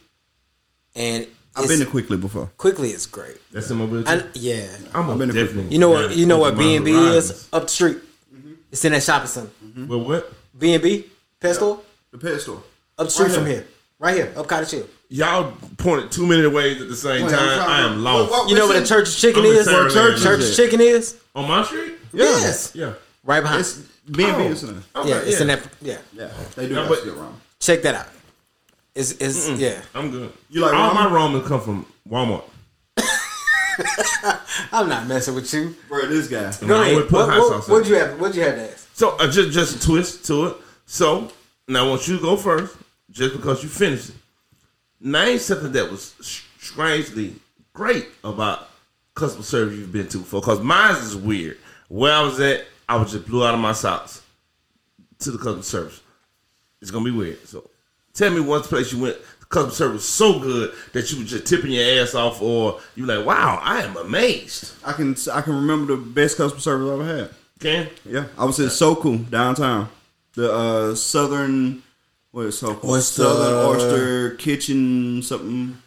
and I've been to Quickly before. Quickly is great. that's in mobility. I, yeah, I'm I've been to definitely. you know what? yeah, You know what open B and B is up the street. Mm-hmm. It's in that shopping center. Mm-hmm. Well, what? B and B pet store The pet store. up the street Right from here. here, right here, up Cottage Hill. Y'all pointed too many ways at the same Wait, time. I am lost. What- what- You know where the Church's Chicken I'm is? Sarah Where church Land. Church's? Chicken is on my street. yes, Yeah. right behind. It's B and B Oh. is in there. Yeah, it's in that. Yeah, Yeah, they do Yeah, have but- good check that out. It's, it's yeah. I'm good. You like all ramen? my ramen come from Walmart. I'm not messing with you. Bro, this guy. And Go I ahead. always put What, hot what, sauce in what'd it. you have? What'd you have to ask? So uh, just just a twist to it. So now I want you to go first, just because you finished it. Name something that was sh- strangely great about customer service you've been to for. Because mine is weird. Where I was at, I was just blew out of my socks to the customer service. It's gonna be weird. So tell me one place you went. The customer service was so good that you were just tipping your ass off, or you like, wow, I am amazed. I can I can remember the best customer service I ever had. Can Yeah, I was in So Cool downtown. The uh, Southern what is so called? Oyster- Southern Oyster Kitchen something.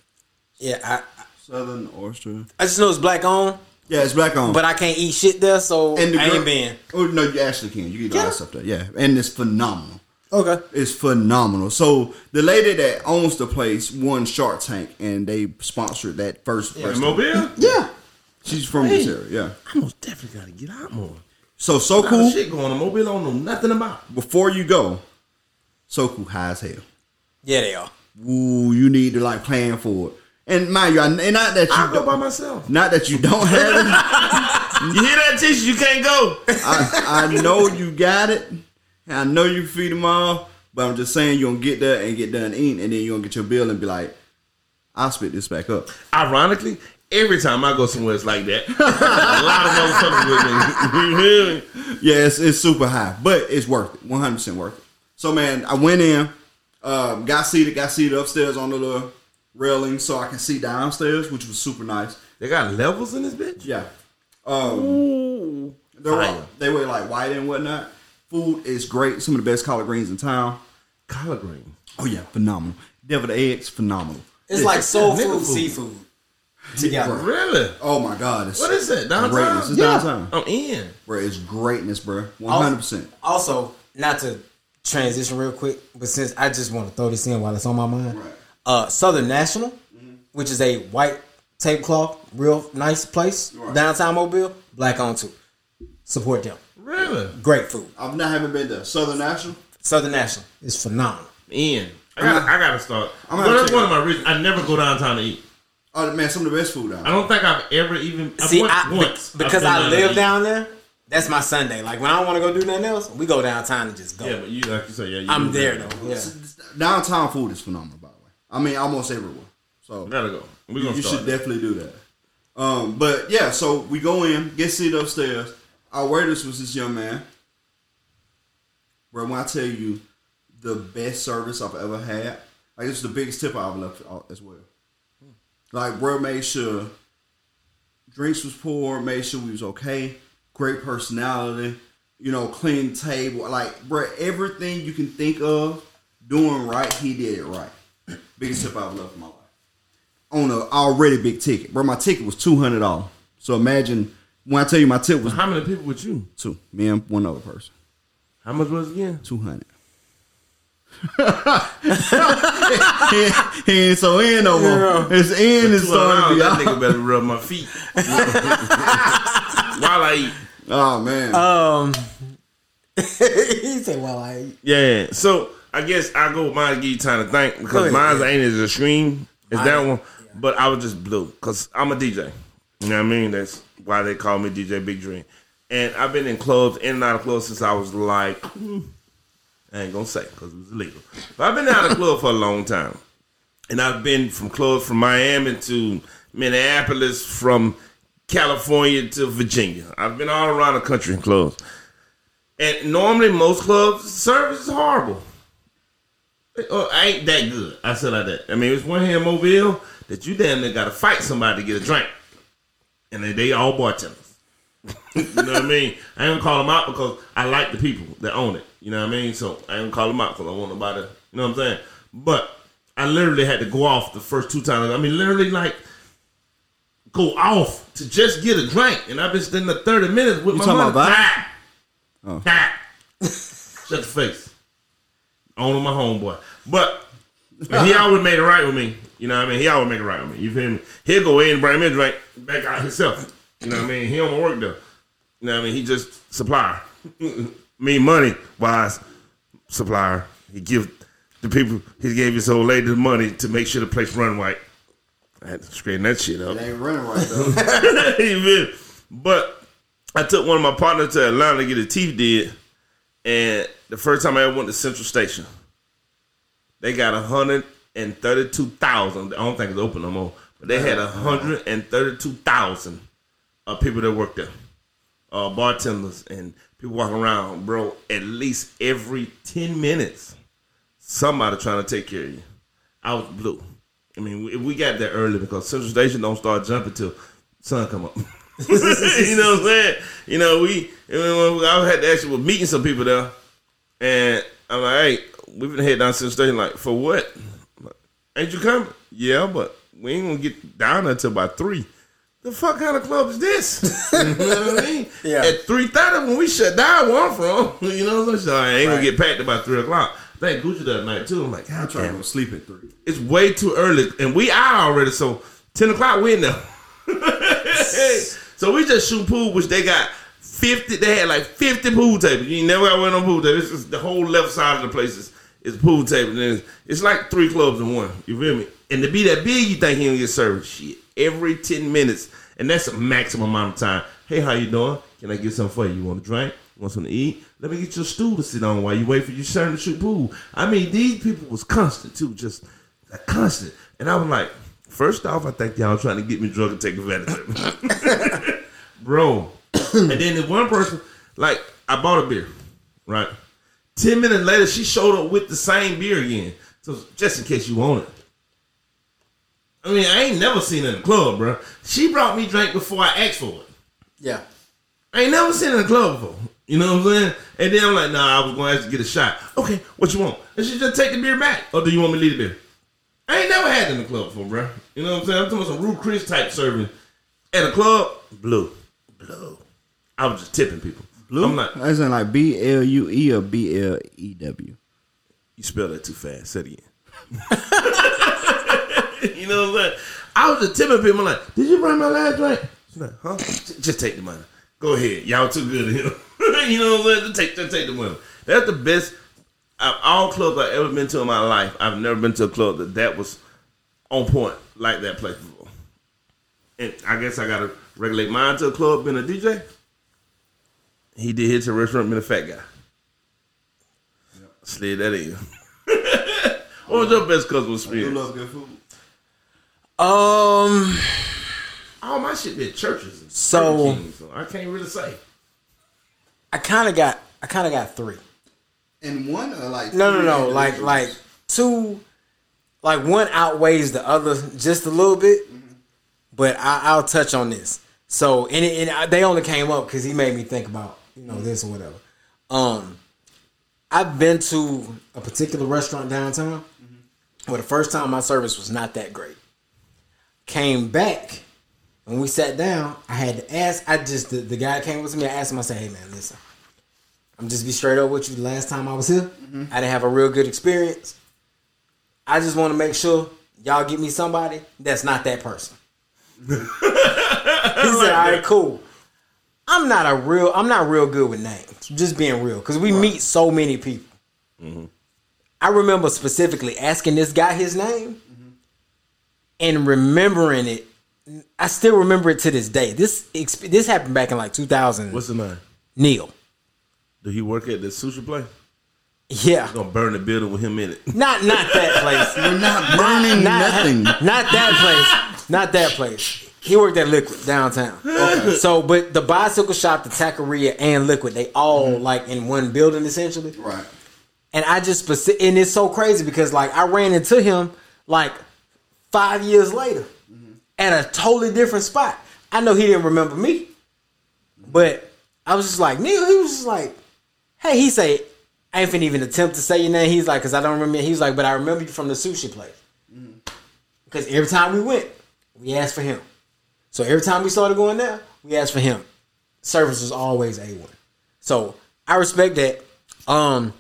Yeah, I Southern Oyster. I just know it's black on, Yeah, it's black on. but I can't eat shit there, so and the I girl- ain't been. Oh no, you actually can. You can eat all Yeah. that stuff there. Yeah, and it's phenomenal. Okay. It's phenomenal. So the lady that owns the place won Shark Tank, and they sponsored that first. in restaurant. Mobile? Yeah, she's from this area. Yeah. I most definitely gotta get out more. So so Cool. cool. shit going on. Mobile I don't know nothing about. Before you go, so cool high as hell. Yeah, they are. Ooh, you need to like plan for it. And mind you, I- and not that you I go don't, by myself. not that you don't have it. You hear that, Tisha? You can't go. I, I know you got it. And I know you feed them all, but I'm just saying you're gonna get there and get done eating, and then you're gonna get your bill and be like, I'll spit this back up. Ironically, every time I go somewhere, it's like that. a lot of motherfuckers with me. Yeah, it's, it's super high, but it's worth it. 100 percent worth it. So man, I went in, um, got seated, got seated upstairs on the little railing so I can see downstairs, which was super nice. They got levels in this bitch. Yeah. Um, Ooh. they were, Fire. they were like white and whatnot. Food is great. Some of the best collard greens in town. Collard green. Oh yeah, phenomenal. Deviled eggs, phenomenal. It's like soul nigga food, food. seafood together. Really? Oh my god, it's What is that? Downtown? greatness. It's Yeah. downtown, I'm in. bro. It's greatness, bro. One hundred percent. Also, not to transition real quick, but since I just want to throw this in while it's on my mind, Right. uh, Southern National, which is a white tablecloth, real nice place Right. downtown Mobile, black on too. Support them. Really? Great food. I've not haven't been there. Southern National. Southern National is phenomenal. In. I gotta, I gotta start. I'm gonna that's check one it of my reasons. I never go downtown to eat. Oh man, some of the best food down. I don't think I've ever even. I've See, went I, once. because I've been there live down there, that's my Sunday. Like when I don't want to go do nothing else, we go downtown and just go. Yeah, but you like you say, yeah. You I'm do there that. though. Yeah. Downtown food is phenomenal, by the way. I mean, almost everywhere. So Gotta go. We're you, gonna you start. should definitely do that. Um, but yeah, so we go in, get seated upstairs. Our waiters was this young man. Bro, when I tell you the best service I've ever had, like it's the biggest tip I've left uh, as well. Hmm. Like, bro made sure drinks was poured, made sure we was okay, great personality, you know, clean table, like, bro, everything you can think of doing right, he did it right. Biggest tip I've left in my life on a already big ticket. Bro, my ticket was two hundred dollars. So imagine when I tell you my tip was How many people with you? two. Me and one other person. How much was it again? Two hundred. he, he ain't so in no more. It's in is starting to be that out. nigga better rub my feet while I eat. Oh man. Um, he said, "Well, I Yeah. So I guess I go with mine to give you time to think Go because ahead, mine yeah. ain't as extreme as Mine- that one. But I was just blue because I'm a DJ. You know what I mean? That's why they call me DJ Big Dream. And I've been in clubs, in and out of clubs since I was like, I ain't gonna say because it was illegal. But I've been out of club for a long time. And I've been from clubs from Miami to Minneapolis, from California to Virginia. I've been all around the country in clubs. And normally most clubs service is horrible. Or uh, ain't that good. I said like that. I mean, it's one in Mobile that you damn near gotta fight somebody to get a drink. And they, they all bartenders. you know what I mean? I ain't gonna call them out because I like the people that own it. You know what I mean? So I ain't gonna call them out because I want nobody. You know what I'm saying? But I literally had to go off the first two times. I mean, literally like go off to just get a drink, and I've been standing there 30 minutes with You my talking money. about? Ah! Oh. Shut the face. On my homeboy. But he always made it right with me. You know what I mean? He always make it right with me. You feel me? He'll go in and bring me drink back out himself. You know what I mean? He don't work though. You know what I mean? He just supplier. me money wise supplier. He give the people he gave his old lady the money to make sure the place run right. I had to straighten that shit up. It ain't running right though. You feel me? but I took one of my partners to Atlanta to get his teeth did, and the first time I ever went to Central Station, they got a hundred and thirty-two thousand. I don't think it's open no more, but they had hundred and thirty-two thousand of people that worked there, uh, bartenders and people walking around, bro. At least every ten minutes, somebody trying to take care of you. I was blue. I mean, we, we got there early because Central Station don't start jumping till sun come up. you know what I'm saying? You know, we I had to actually was meeting some people there, and I'm like, hey, we've been head down Central Station. Like, for what? Ain't you coming? Yeah, but we ain't gonna get down until about three. The fuck kind of club is this? you know what I mean? Yeah. At three thirty when we shut down, where I'm from, you know what I'm saying? So I ain't gonna get packed about three o'clock. I think Gucci that night too. I'm like, I'm trying to sleep at three. it's way too early, and we out already. So ten o'clock, we in there. so we just shoot pool, which they got fifty. They had like fifty pool tables. You never got one on pool table. It's just the whole left side of the place is pool table. And it's, it's like three clubs in one. You feel me? And to be that big, you think he gonna get service? Shit, every ten minutes. and that's a maximum amount of time. Hey, how you doing? Can I get something for you? You want a drink? You want something to eat? Let me get your stool to sit on while you wait for your turn to shoot pool. I mean, these people was constant too, just uh, constant. And I was like, first off, I think y'all trying to get me drunk and take advantage of me, bro. and then the one person, like, I bought a beer, right? Ten minutes later, she showed up with the same beer again. So just in case you want it. I mean, I ain't never seen her in the club, bro. She brought me drink before I asked for it. Yeah. I ain't never seen her in the club before. You know what I'm saying? And then I'm like, nah, I was going to ask to get a shot. Okay, what you want? And she just take the beer back. Or do you want me to leave the beer? I ain't never had it in the club before, bro. You know what I'm saying? I'm talking about some Ruth's Chris type serving. At a club, blue. Blue. I was just tipping people. Blue? I'm like, As in like B L U E or B L E W. You spell that too fast. Say it again. you know what I'm saying? I was just tipping people I'm like, did you bring my last drink? She's like, huh? Just, just take the money. Go ahead. Y'all too good at him. you know what I'm saying? Just take, just take the money. That's the best. Of all clubs I've ever been to in my life, I've never been to a club that that was on point like that place before. And I guess I gotta regulate mine to a club being a DJ. He did hit to a restaurant with a fat guy. Slid that in. what was your best customer experience? good food. Um. All my shit been churches. And So- Burger King, so I can't really say. I kind of got. I kind of got three. And one or like No, no, no. Like, like two. Like one outweighs the other just a little bit, but I, I'll touch on this. So, and, it, and I, they only came up because he made me think about you know this or whatever. Um, I've been to a particular restaurant downtown where the first time my service was not that great. Came back when we sat down. I had to ask. I just the, the guy came with me. I asked him. I said, "Hey man, listen." I'm just be straight up with you. The last time I was here, I didn't have a real good experience. I just want to make sure y'all get me somebody that's not that person. he said, "All right, cool." I'm not a real. I'm not real good with names. Just being real, because we meet so many people. Mm-hmm. I remember specifically asking this guy his name and remembering it. I still remember it to this day. This this happened back in like 2000. What's the name? Neil? Do he work at the sushi place? Yeah, Gonna burn the building with him in it. not not that place. We're not burning not, nothing. Not that place. Not that place. He worked at Liquid downtown. So, but the bicycle shop, the taqueria, and Liquid, they all mm-hmm. like in one building essentially. Right. And I just speci- and it's so crazy because like I ran into him like five years later mm-hmm. at a totally different spot. I know he didn't remember me, but I was just like Neil. He was just like, "Hey," he say, "I ain't finna even attempt to say your name." He's like, "Cause I don't remember." He's like, "But I remember you from the sushi place." Mm-hmm. Because every time we went, we asked for him. So every time we started going there, we asked for him. Service was always a one. So I respect that. Um,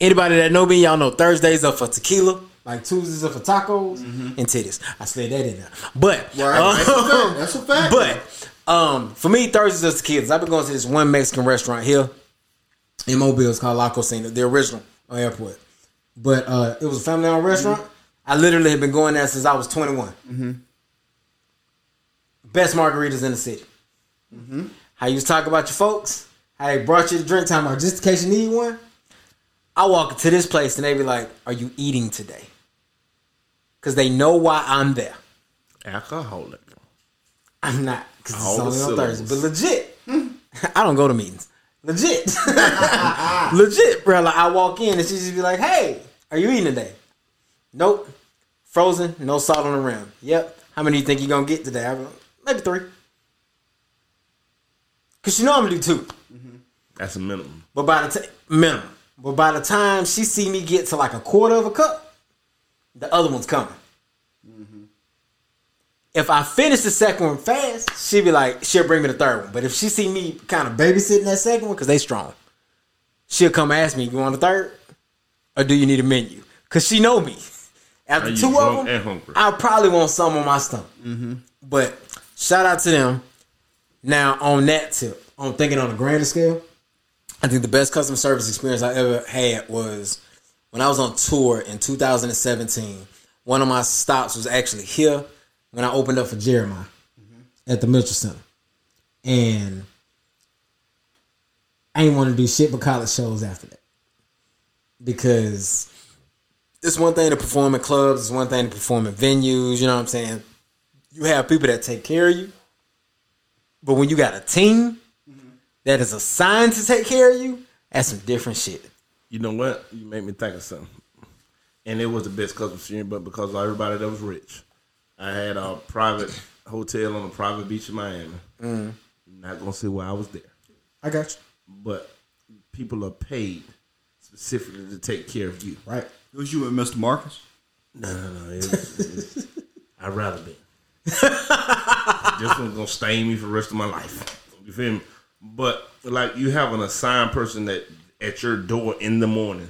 anybody that know me, y'all know Thursdays are for tequila, like Tuesdays are for tacos and titties. I slid that in there, but Right. That's a um, fact. That's a fact. but um, for me, Thursdays are tequilas. I've been going to this one Mexican restaurant here in Mobile. It's called La Cocina, the original on airport. But uh, it was a family-owned restaurant. I literally have been going there since I was 21. Best margaritas in the city. How you talking about your folks? How they brought you the drink time out just in case you need one? I walk into this place and they be like, "Are you eating today?" Because they know why I'm there. Alcoholic. I'm not because it's only on Thursday, but legit. I don't go to meetings. Legit, legit, bro. Like I walk in and she just be like, "Hey, are you eating today?" Nope. Frozen, no salt on the rim. Yep. How many do you think you're gonna get today? I'm like, Maybe three. Cause you know I'm gonna do two. That's a minimum. But by the time minimum. But by the time she see me get to like a quarter of a cup, the other one's coming. Mm-hmm. If I finish the second one fast, she'll be like, she'll bring me the third one. But if she see me kind of babysitting that second one, because they strong, she'll come ask me, you want a third? Or do you need a menu? Because she know me. After two of them. I probably want some on my stomach. Mm-hmm. But shout out to them. Now on that tip, on thinking on a grander scale, I think the best customer service experience I ever had was when I was on tour in 2017. One of my stops was actually here when I opened up for Jeremiah. at the Mitchell Center, and I ain't want to do shit but college shows after that because it's one thing to perform at clubs, it's one thing to perform at venues. You know what I'm saying? You have people that take care of you, but when you got a team that is assigned to take care of you, that's some different shit. You know what? You make me think of something. And it was the best customer experience, but because of everybody that was rich. I had a private hotel on a private beach in Miami. Mm. Not gonna say why I was there, I got you. but people are paid specifically to take care of you. Right. It was you and Mr. Marcus. No, no, no. It was, it was- I'd rather be. this one's gonna stain me for the rest of my life. You feel me? But like you have an assigned person that at your door in the morning,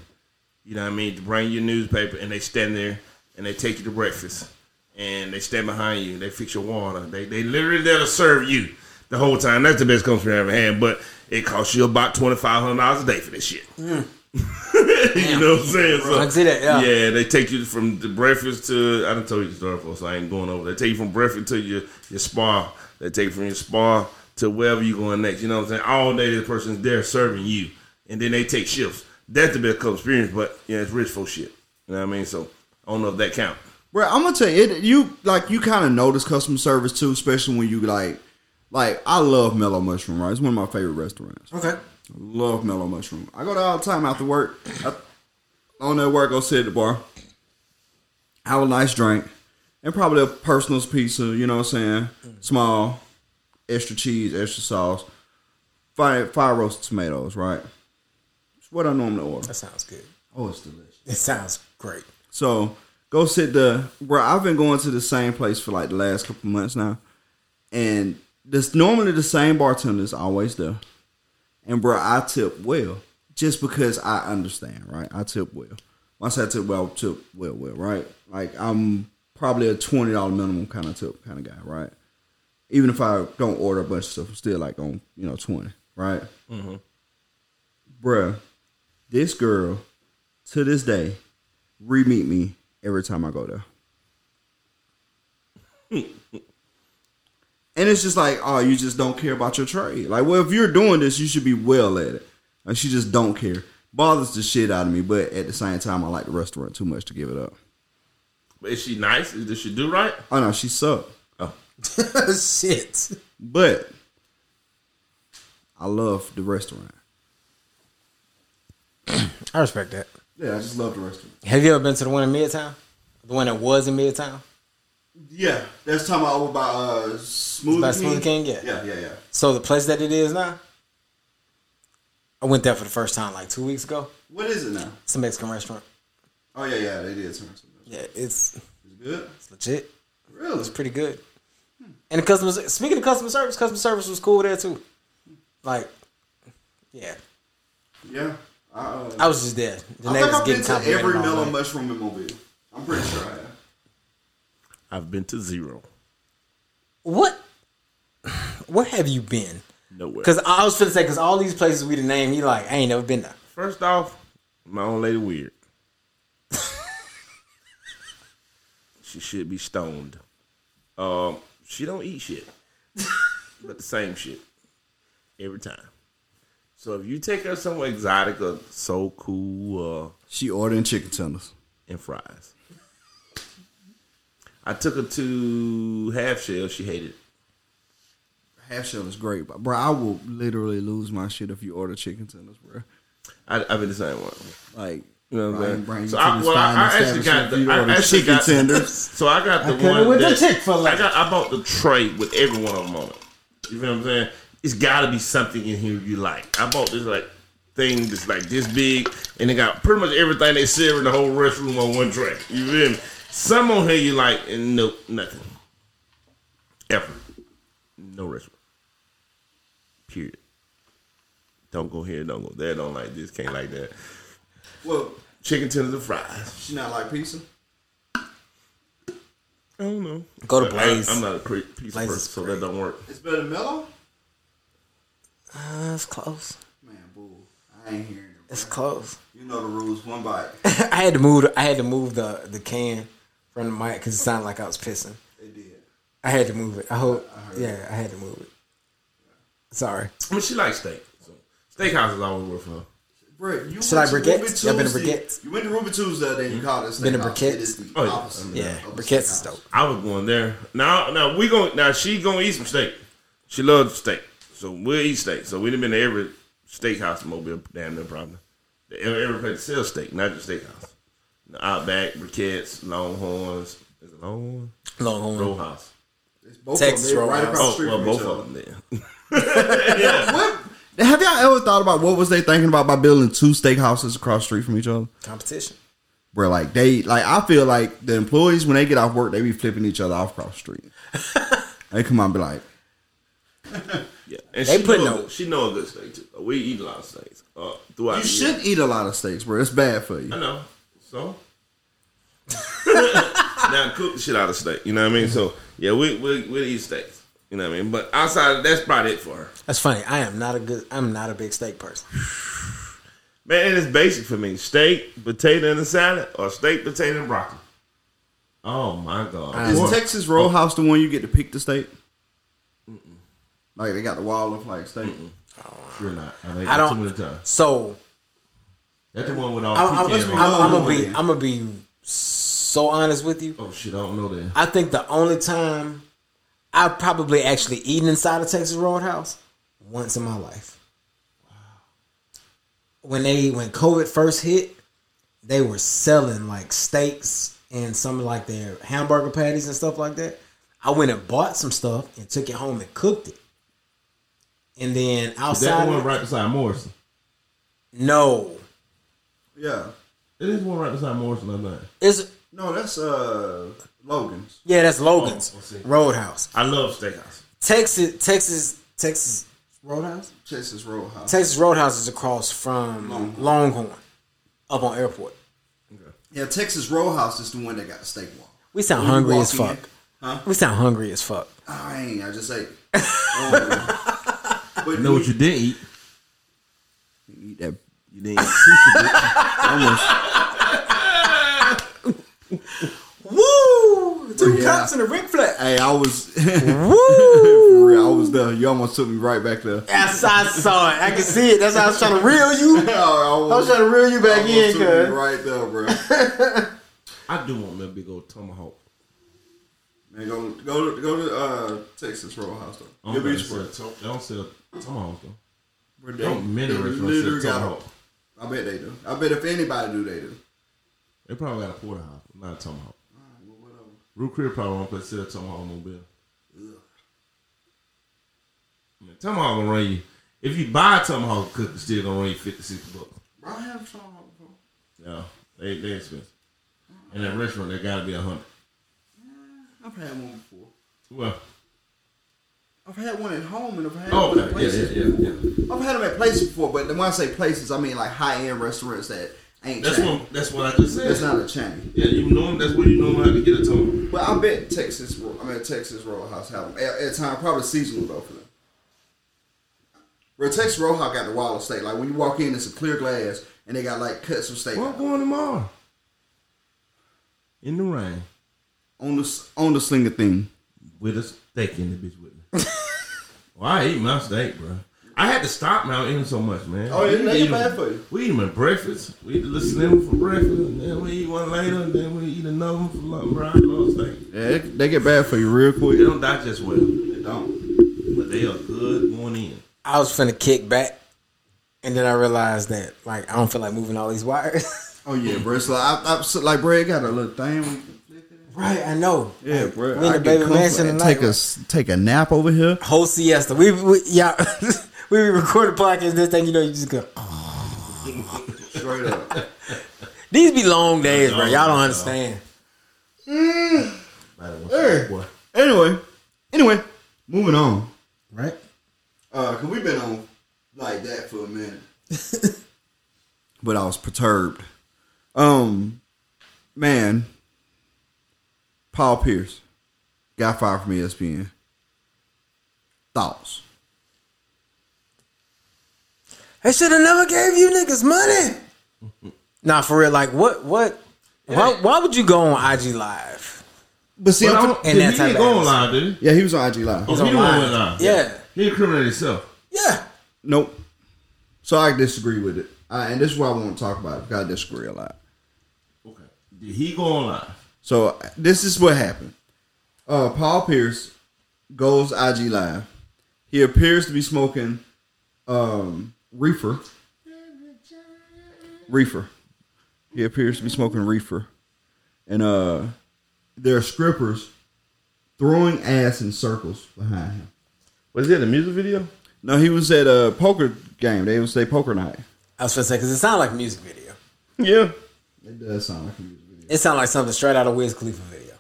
you know what I mean, to bring your newspaper and they stand there and they take you to breakfast and they stand behind you, they fix your water. They they literally there to serve you the whole time. That's the best company I ever had, but it costs you about twenty five hundred dollars a day for this shit. Hmm. you know what I'm saying? So, I see that, yeah. Yeah, they take you from the breakfast to I didn't tell you the story before, so I ain't going over. They take you from breakfast to your your spa. They take you from your spa to wherever you going next. You know what I'm saying? All day the person's there serving you, and then they take shifts. That's the best customer experience, but yeah, it's rich folk shit. You know what I mean? So I don't know if that count. Bro, I'm gonna tell you, it, you like you kind of notice customer service too, especially when you like, like I love Mellow Mushroom. Right, it's one of my favorite restaurants. Okay. Love Mellow Mushroom. I go there all the time after work. I, on that work, I go sit at the bar, have a nice drink, and probably a personal pizza. You know what I'm saying? Mm. Small, extra cheese, extra sauce, five five roasted tomatoes. Right. It's what I normally order. That sounds good. Oh, it's delicious. It sounds great. So go sit the where I've been going to the same place for like the last couple months now, and this normally the same bartender is always there. And bro, I tip well just because I understand, right? I tip well. Once I tip well, I tip well, well, right? Like I'm probably a twenty dollar minimum kind of tip kind of guy, right? Even if I don't order a bunch of stuff, I'm still like on you know twenty, right? Mm-hmm. Bruh, this girl to this day re-meet me every time I go there. and it's just like, oh, you just don't care about your trade. Like, well, if you're doing this, you should be well at it. Like, she just don't care. Bothers the shit out of me, but at the same time, I like the restaurant too much to give it up. But is she nice? Does she do right? Oh no, she sucked. Oh, Shit. But I love the restaurant. I respect that. Yeah, I just love the restaurant. Have you ever been to the one in Midtown? The one that was in Midtown? Yeah, that's talking about over by uh, Smoothie By King. Smoothie King, yeah. yeah, yeah, yeah. So the place that it is now, I went there for the first time like two weeks ago. What is it now? It's a Mexican restaurant. Oh yeah, yeah, they did turn. Yeah, it's, It's good. it's legit. Really? It's pretty good. And the customer, speaking of customer service, customer service was cool there too. Like, yeah, Yeah. I, uh, I was just there. The I think I've been to every mellow mushroom in Mobile. I'm pretty sure I have. I've been to zero. What? Where have you been? Nowhere. Because I was gonna say, because all these places we done named, you like, I ain't never been there. First off, my own lady weird. she should be stoned. Um, she don't eat shit, but the same shit every time. So if you take her somewhere exotic or so cool uh, She ordering chicken tenders. and fries, I took her to half shell. She hated it. Half shell is great, but bro, I will literally lose my shit if you order chicken tenders, bro. I, I've been the same one. Like, You know what I'm saying? So I, well, I, I actually got establishment for you the I actually chicken got tenders. So I got the could've one to that Chick-fil-A. I got. I bought the tray with every one of them on it. You feel what I'm saying? It's got to be something in here you like. I bought this like thing that's like this big, and it got pretty much everything they serve in the whole restroom on one tray. You feel me? Some on here you like, and nope, nothing. Ever, no restaurant. Period. Don't go here, don't go there, don't like this, can't like that. Well, Chicken tenders and fries. she not like pizza. I don't know. Go to Blaze. I, am not a cre- pizza Blaze person, so that don't work. It's better than mellow. Uh, it's close. Man, boo, I ain't hearing it. It's close. You know the rules. One bite. I had to move. I had to move the the can from the mic because it sounded like I was pissing. It did. I had to move it. I hope. Yeah, I had to move it. Sorry. I mean, she likes steak. So steakhouse is always worth her. Bro, you Should I went to briquettes? Ruby Y'all been to Tuesday. briquettes? You went to Ruby Tuesday, then you hmm? called it Been to steakhouse. briquettes? It is the Oh, yeah. opposite Yeah, of a briquettes is dope. I was going there. Now, now we going now she gonna eat some steak. She loves steak, so we'll eat steak. So we done been to every steakhouse in Mobile, damn near probably. Every, every place that sells steak, not just steakhouse. Outback, briquettes, Longhorns. Is it Longhorn? Longhorn. Roadhouse. It's both Texas of them. They're right across the Oh, street well, both of them then. What? Have y'all ever thought about what was they thinking about by building two steakhouses across the street from each other? Competition. Where like they like I feel like the employees when they get off work, they be flipping each other off across the street. they come out and be like, Yeah, and They she put know, no- she know a good steak too. We eat a lot of steaks uh, throughout. You the year. should eat a lot of steaks, bro. It's bad for you. I know. So now cook the shit out of steak. You know what I mean? So yeah, we we we eat steaks. You know what I mean? But outside, of, that's probably it for her. That's funny. I am not a good. I'm not a big steak person. Man, and it's basic for me: steak, potato, and a salad, or steak, potato, and broccoli. Oh my god! Is Boy. Texas Roadhouse the one you get to pick the steak? Like they got the wall of like steak. Sure not. I, mean, I Too many don't. times. So That's the one with all. I'm, I'm, I'm. I'm gonna be. I'm gonna be so honest with you. oh shit! I don't know that. I think the only time I've probably actually eaten inside of Texas Roadhouse once in my life. Wow. When they when COVID first hit, they were selling like steaks and some of like their hamburger patties and stuff like that. I went and bought some stuff and took it home and cooked it. And then Is outside, that one right beside Morrison? no, Yeah. It is one right beside Morrison. I think. it's No, that's uh Logan's. yeah, that's Logan's Oh, I see. Roadhouse. I love steakhouse. Texas, Texas, Texas Roadhouse. Texas Roadhouse. Texas Roadhouse is across from Longhorn, up on Airport. yeah, Texas Roadhouse is the one that got the steak wall. We sound When hungry walk as in- fuck. Huh? We sound hungry as fuck. I ain't. I just say. Oh, but You know what you did eat? eat that You didn't eat sushi. almost. Woo! Two Yeah. cups and a Ric Flair. Hey, I was for Woo! real. I was there. You almost took me right back there. Yes, I saw it. I can see it. That's how I was trying to reel you. I I was trying to reel you back almost in, took cuz. right there, bro. I do want me a big old tomahawk. Man, go go to go to uh, Texas Roadhouse though. I You'll don't, be think they surprised. sell, they don't sell tomahawk though. Where They don't many they restaurants literally sell got a- tomahawk. I bet they do. I bet if anybody do, they do. They probably got a porterhouse, not a tomahawk. Ruth's Chris probably won't put sell tomahawk no bill. I mean, tomahawk gonna run you. If you buy a tomahawk cook, it's still gonna run you 50, 60 bucks. I have Tomahawk before. Yeah, they they expensive. In that restaurant, they gotta be a hundred. I've had one before. Well, I've had one at home and I've had oh, one at okay, places. yeah, yeah, yeah. I've had them at places before, but when I say places, I mean like high end restaurants that ain't That's chain. what that's what I just said. That's not a chain. Yeah, you know that's where you know how to get a tomahawk. But I bet Texas, I mean Texas Roadhouse have them at, at time probably seasonal though for them. Where Texas Roadhouse got the wall of steak. Like when you walk in, it's a clear glass and they got like cuts of steak Well, I'm going tomorrow. In the rain. on the on the slinger thing. with a steak in the bitch with. well, I eat my steak, bro. I had to stop now eating so much, man. Oh, yeah, We they eat bad for you. We eat them at breakfast. We eat the little slim for breakfast, and then we eat one later, and then we eat another one for lunch. Bro, I love steak. Yeah, they, they get bad for you real quick. They don't digest well, They don't. but they are good going in. I was finna kick back, and then I realized that like I don't feel like moving all these wires. Oh yeah, bro. So I, I, so, like, bro, it got a little thing. Right, I know. Yeah, Like, bro. We in I the baby comfortable mansion and tonight. Take a s- take a nap over here. whole siesta. We, we yeah, we record a podcast. This thing, you know, you just go. Straight up. These be long days, bro. Y'all don't understand. Matter what Hey. Anyway, anyway, moving on. Right? Uh, cause we've been on like that for a minute, but I was perturbed. Um, man, Paul Pierce got fired from ESPN. Thoughts? They should have never gave you niggas money. nah, for real. Like, what? What? Why, why would you go on IG Live? But see, But I I'm don't, And that he type didn't go on live, did he? yeah, he was on IG live. Oh, He's he on the one live. went live. Yeah. He incriminated himself. Yeah. Nope. So I disagree with it, uh, and this is why I want to talk about it because I disagree a lot. Okay. Did he go on live? So this is what happened. Uh, Paul Pierce goes IG live. He appears to be smoking um, reefer. Reefer. He appears to be smoking reefer, and uh, there are strippers throwing ass in circles behind him. Was it a music video? No, he was at a poker game. They would say poker night. I was gonna say because it sounded like a music video. Yeah. It does sound like a music video. It sounds like something straight out of Wiz Khalifa video.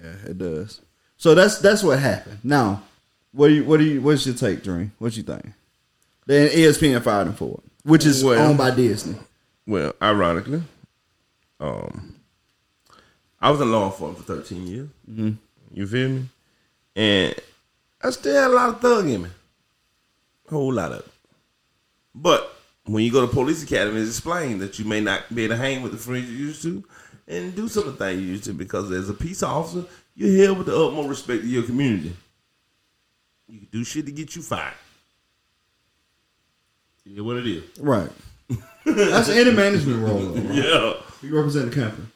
Yeah, it does. So that's that's what happened. Now, what do you what do you what's your take, Dream? What you think? Then ESPN fired him for it, which is Well- owned by Disney. Well, ironically, um, I was in law enforcement for 13 years. Mm-hmm. You feel me? And I still had a lot of thug in me. A whole lot of it. But when you go to police academy, it's explained that you may not be able to hang with the friends you used to and do some of the things you used to because as a peace officer, you're held with the utmost respect to your community. You can do shit to get you fired. Yeah, what it is. Right. that's any management role. Though, right? Yeah. You represent the company.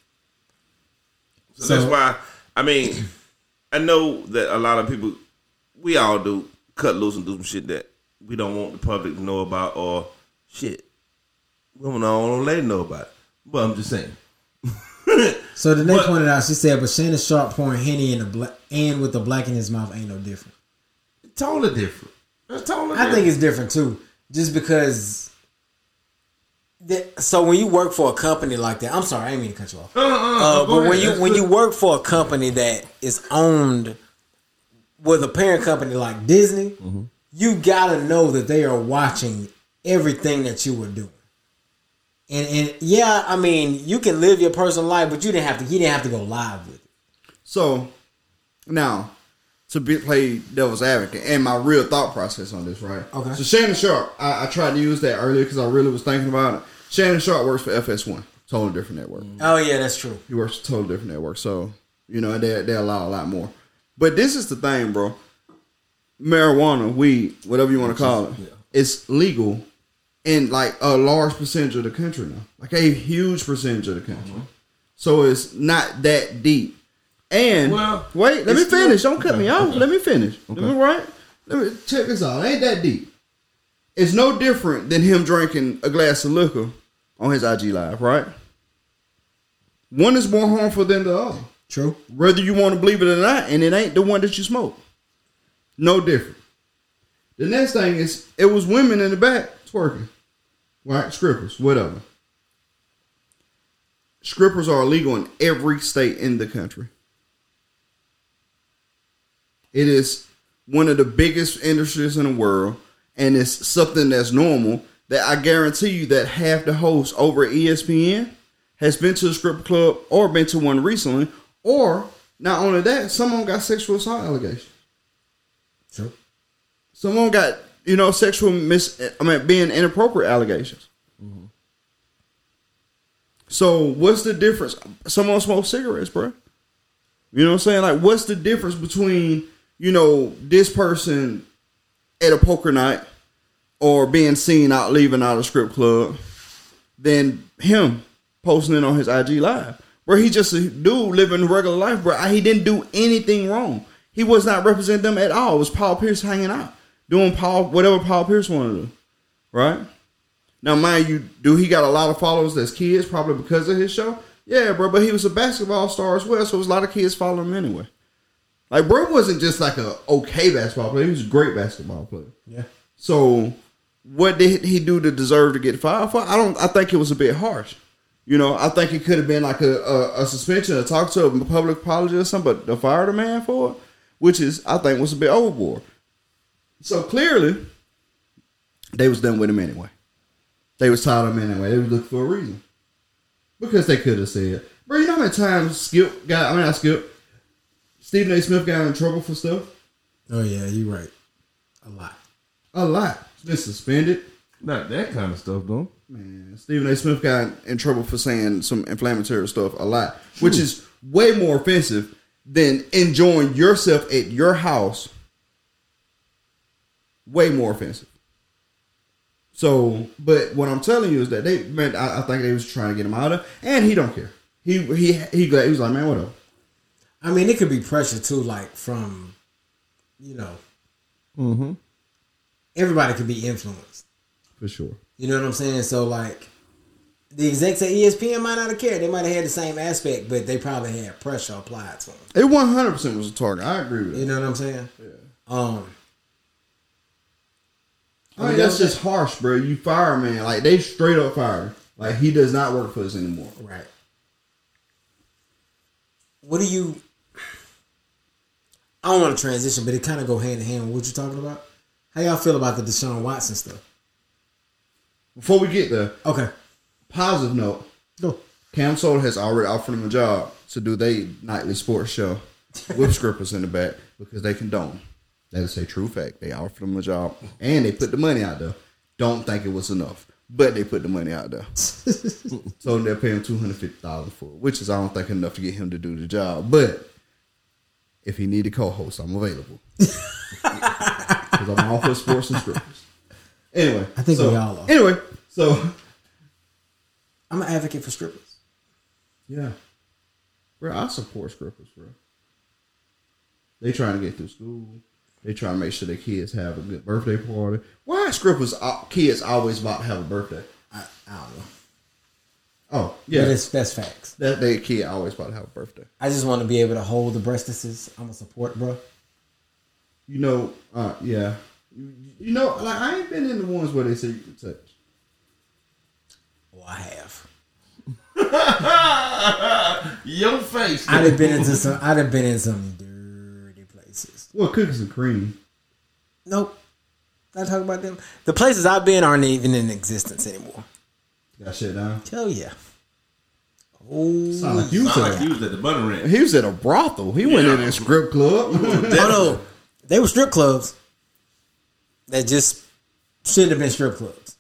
So, So- that's why I mean I know that a lot of people we all do cut loose and do some shit that we don't want the public to know about or shit. We don't want let know about it. But I'm just saying. So the next But- pointed out, she said, but Shannon Sharpe pouring henny in the black and with the black in his mouth ain't no different. Totally different. That's totally I think it's different too, just because. that- So when you work for a company like that, I'm sorry, I didn't mean to cut you off. uh, uh, Uh, but when ahead. you when good. you work for a company that is owned with a parent company like Disney, Mm-hmm. you gotta know that they are watching everything that you were doing. And and yeah, I mean, you can live your personal life, but you didn't have to. He didn't have to go live with it. So now to be play devil's advocate and my real thought process on this, right? Okay. So Shannon Sharpe, I, I tried to use that earlier because I really was thinking about it. Shannon Sharpe works for FS1, totally different network. Mm-hmm. Oh yeah, that's true. He works for a totally different network. So, you know, they they allow a lot more. But this is the thing, bro. Marijuana, weed, whatever you want to call it, it's legal in like a large percentage of the country now. Like a huge percentage of the country. Uh-huh. So it's not that deep. And Well, wait, let me it's still- finish. Don't cut me off. okay. Let me finish. Let me right. Let me check this out. It ain't that deep. It's no different than him drinking a glass of liquor on his IG live, right? One is more harmful than the other, True. whether you want to believe it or not, and it ain't the one that you smoke. No different. The next thing is it was women in the back twerking, right? Strippers, whatever. Strippers are illegal in every state in the country. It is one of the biggest industries in the world, and it's something that's normal. That I guarantee you that half the hosts over ESPN has been to a strip club or been to one recently, or not only that, someone got sexual assault allegations. True. Someone got you know sexual mis I mean being inappropriate allegations. So what's the difference? Someone smokes cigarettes, bro. You know what I'm saying? Like, what's the difference between you know this person at a poker night or being seen out leaving out of a strip club than him posting it on his IG live, where he just a dude living regular life, bro. He didn't do anything wrong. He was not representing them at all. It was Paul Pierce hanging out, doing Paul whatever Paul Pierce wanted to do, right? Now, mind you, do he got a lot of followers that's kids, probably because of his show? Yeah, bro, but he was a basketball star as well, so there's a lot of kids following him anyway. Like, bro wasn't just like a okay basketball player; he was a great basketball player. Yeah. So, what did he do to deserve to get fired for? I don't. I think it was a bit harsh. You know, I think it could have been like a, a, a suspension, a talk to a public apology or something, but to fire the man for it, which is I think was a bit overboard. So clearly, they was done with him anyway. They was tired of him anyway. They was looking for a reason because they could have said, "Bro, you know how many times Skip got? I mean, I Skip Stephen A. Smith got in trouble for stuff Oh yeah, you're right. A lot. a lot. Been suspended." Not that kind of stuff, though. Man, Stephen A. Smith got in trouble for saying some inflammatory stuff a lot, which is way more offensive than enjoying yourself at your house. Way more offensive. So, but what I'm telling you is that they, man, I, I think they was trying to get him out of, and he don't care. He he he, glad- he was like, man, whatever. I mean, it could be pressure too, like from, you know, Mm-hmm. everybody could be influenced. For sure. You know what I'm saying? So like, the execs at ESPN might not have cared. They might have had the same aspect, but they probably had pressure applied to them. It 100 percent was a target. I agree with that. You know what I'm saying? Um, I mean, that's just harsh, bro. You fire a man like they straight up fire. Like he does not work for us anymore. right. What do you? I don't want to transition, but it kind of go hand in hand with what you're talking about. How y'all feel about the Deshaun Watson stuff? Before we get there, Okay, positive note: go. CamSoda has already offered him a job to do their nightly sports show with scrippers in the back because they condone. That is a true fact. They offered him a job and they put the money out there. Don't think it was enough, but they put the money out there. so they're paying two hundred fifty dollars for it, which is I don't think enough to get him to do the job. But if he need a co-host, I'm available because I'm all for sports and scrippers. Anyway, I think so, we all are. Anyway, so I'm an advocate for strippers. yeah. Bro, I support strippers, bro. They trying to get through school. They trying to make sure their kids have a good birthday party. Why are scrippers uh, kids always about to have a birthday? I, I don't know. Oh, Yeah, that's that's facts. that their kid always about to have a birthday. I just want to be able to hold the breastises. I'm a support, bro. You know, uh, yeah. You, you know, like I ain't been in the ones where they say you can touch. Well, I have. Your face. I'd have been into some. I'd have been in some places. Well, cookies and cream. Nope. Not talking about them. The places I've been aren't even in existence anymore. Got shut down. Hell yeah. Oh, Sound like you was, Sound at like you was at the butter ranch. he was at a brothel. He went in a strip club. oh no, they were strip clubs that just shouldn't have been strip clubs.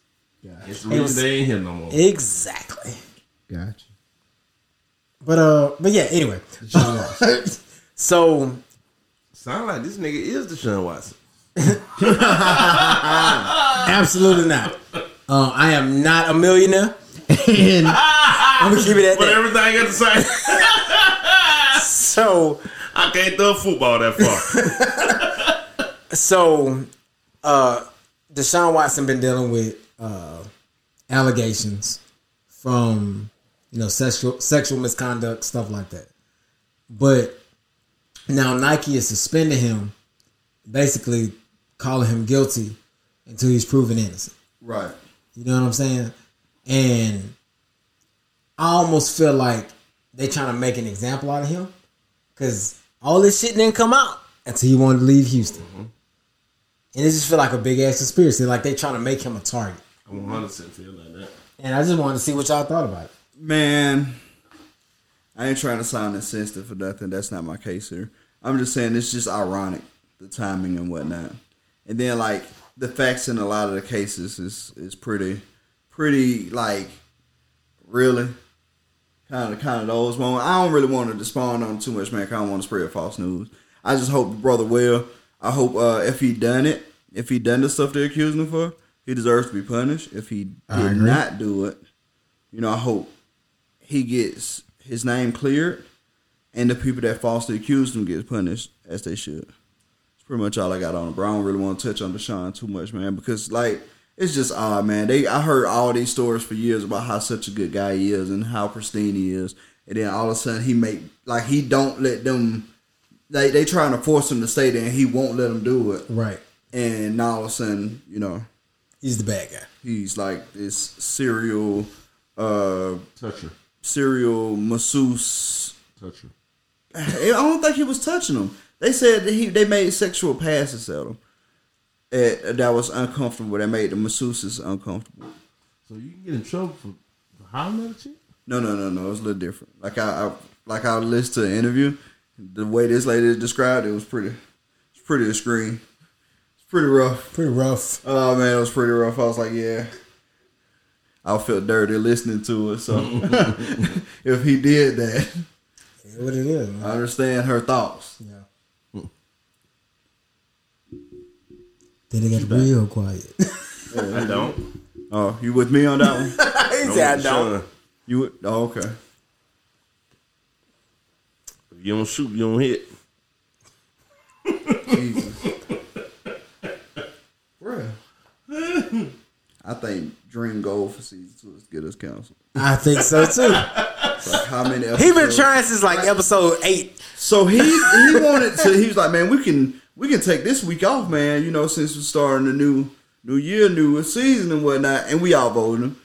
It's the reason they ain't here no more. Exactly. gotcha. But uh, but yeah. Anyway, So Sound like this nigga is Deshaun Watson. absolutely not. uh, I am not a millionaire. And I'm gonna keep it at But that. everything I got to say, So I can't throw a football that far. so uh, Deshaun Watson been dealing with uh, allegations from you know sexual sexual misconduct stuff like that. But now Nike is suspending him, basically calling him guilty until he's proven innocent. Right. You know what I'm saying? And I almost feel like they trying to make an example out of him because all this shit didn't come out until he wanted to leave Houston. And it just feel like a big ass conspiracy. Like they trying to make him a target. I'm 100 percent feel like that. And I just wanted to see what y'all thought about it. Man, I ain't trying to sound insensitive for nothing. That's not my case here. I'm just saying it's just ironic, the timing and whatnot. And then like the facts in a lot of the cases is is pretty, pretty like really kind of kind of those moments. I don't really want to respond on too much, man. I don't want to spread false news. I just hope the brother will. I hope uh, if he done it, if he done the stuff they're accusing him for, he deserves to be punished. If he did not do it, you know, I hope he gets his name cleared and the people that falsely accused him get punished as they should. That's pretty much all I got on it, bro. I don't really want to touch on Deshaun too much, man, because like it's just odd, man. They I heard all these stories for years about how such a good guy he is and how pristine he is, and then all of a sudden he make like he don't let them. They they trying to force him to stay there, and he won't let them do it. Right. And now all of a sudden, you know, He's the bad guy. he's like this serial, uh, Toucher. serial masseuse Toucher. I don't think he was touching them. They said that he they made sexual passes at him. that was uncomfortable. That made the masseuses uncomfortable. So you can get in trouble for, for hollering at a chick? No, no, no, no. It's a little different. Like I, I like I listened to an interview. The way this lady described it was pretty, it's pretty extreme. It's pretty rough. Pretty rough. Oh man, it was pretty rough. I was like, yeah. I felt dirty listening to it. So if he did that, Yeah, what it is, I understand her thoughts. Yeah. Hmm. Then it got real quiet. I don't. Oh, you with me on that one? he said, I don't. Sean, You would? Oh, okay. If you don't shoot, you don't hit. Jesus. Bruh. I think Dream Goal for season two is get us canceled. I think so too. Like how many? Episodes? He been trying since like episode eight. So he he wanted to. He was like, man, we can we can take this week off, man. You know, since we're starting a new new year, new season and whatnot, and we outvoted him.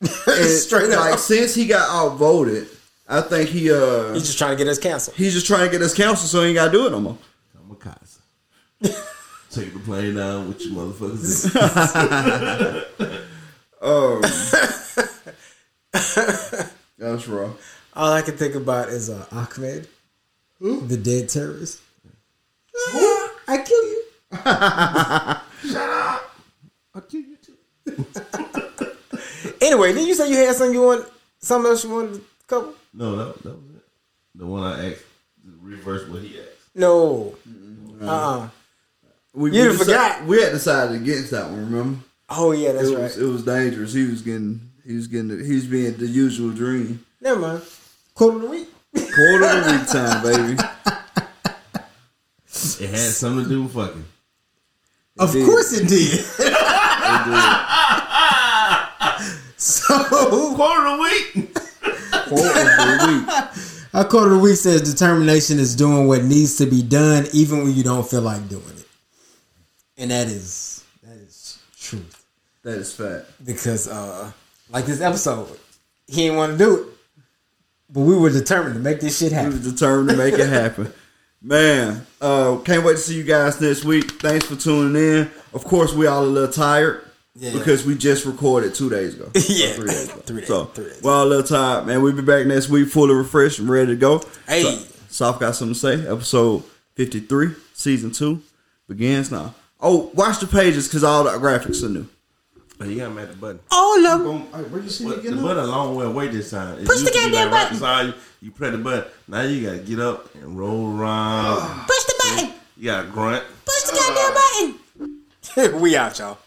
And Straight up. like since he got outvoted, I think he uh He's just trying to get us canceled. he's just trying to get us canceled, so he ain't got to do it no more. I'm a casa. Take the plane down with you motherfuckers. Um, that's raw. All I can think about is uh, Achmed, Who? the dead terrorist. I kill you. Shut up. I'll kill you too. Anyway, didn't you say you had something you want, something else you wanted to cover? No, that, that was it. The one I asked, reverse what he asked. No. Uh uh We, You we forgot. We had decided against that one. Remember? Oh yeah, that's it right. it was dangerous. He was getting he was getting he was being the usual dream. Never mind. Quote of the week. Quarter of the week time, baby. It had something to do with fucking. Of did. course it did. It so Quarter of the week. did. Quarter of the week. our quote of the week says determination is doing what needs to be done even when you don't feel like doing it. And that is that is truth. That is fact. Because uh like this episode, he didn't want to do it. But we were determined to make this shit happen. was determined to make it happen. Man, uh, can't wait to see you guys next week. Thanks for tuning in. Of course, we all a little tired Yeah. because we just recorded two days ago. Yeah. three days ago. Three days, So three days. we're all a little tired, man. We'll be back next week, fully refreshed and ready to go. Hey. So, Soft got something to say. Episode fifty-three, season two begins now. Oh, watch the pages because all the graphics are new. But you gotta make the button. All of them. Where you see But me the getting button a long way away this time. It Push the used to goddamn right button. beside You, you press the button. Now you gotta get up and roll around. Push the button. You gotta grunt. Push the goddamn button. we out, y'all.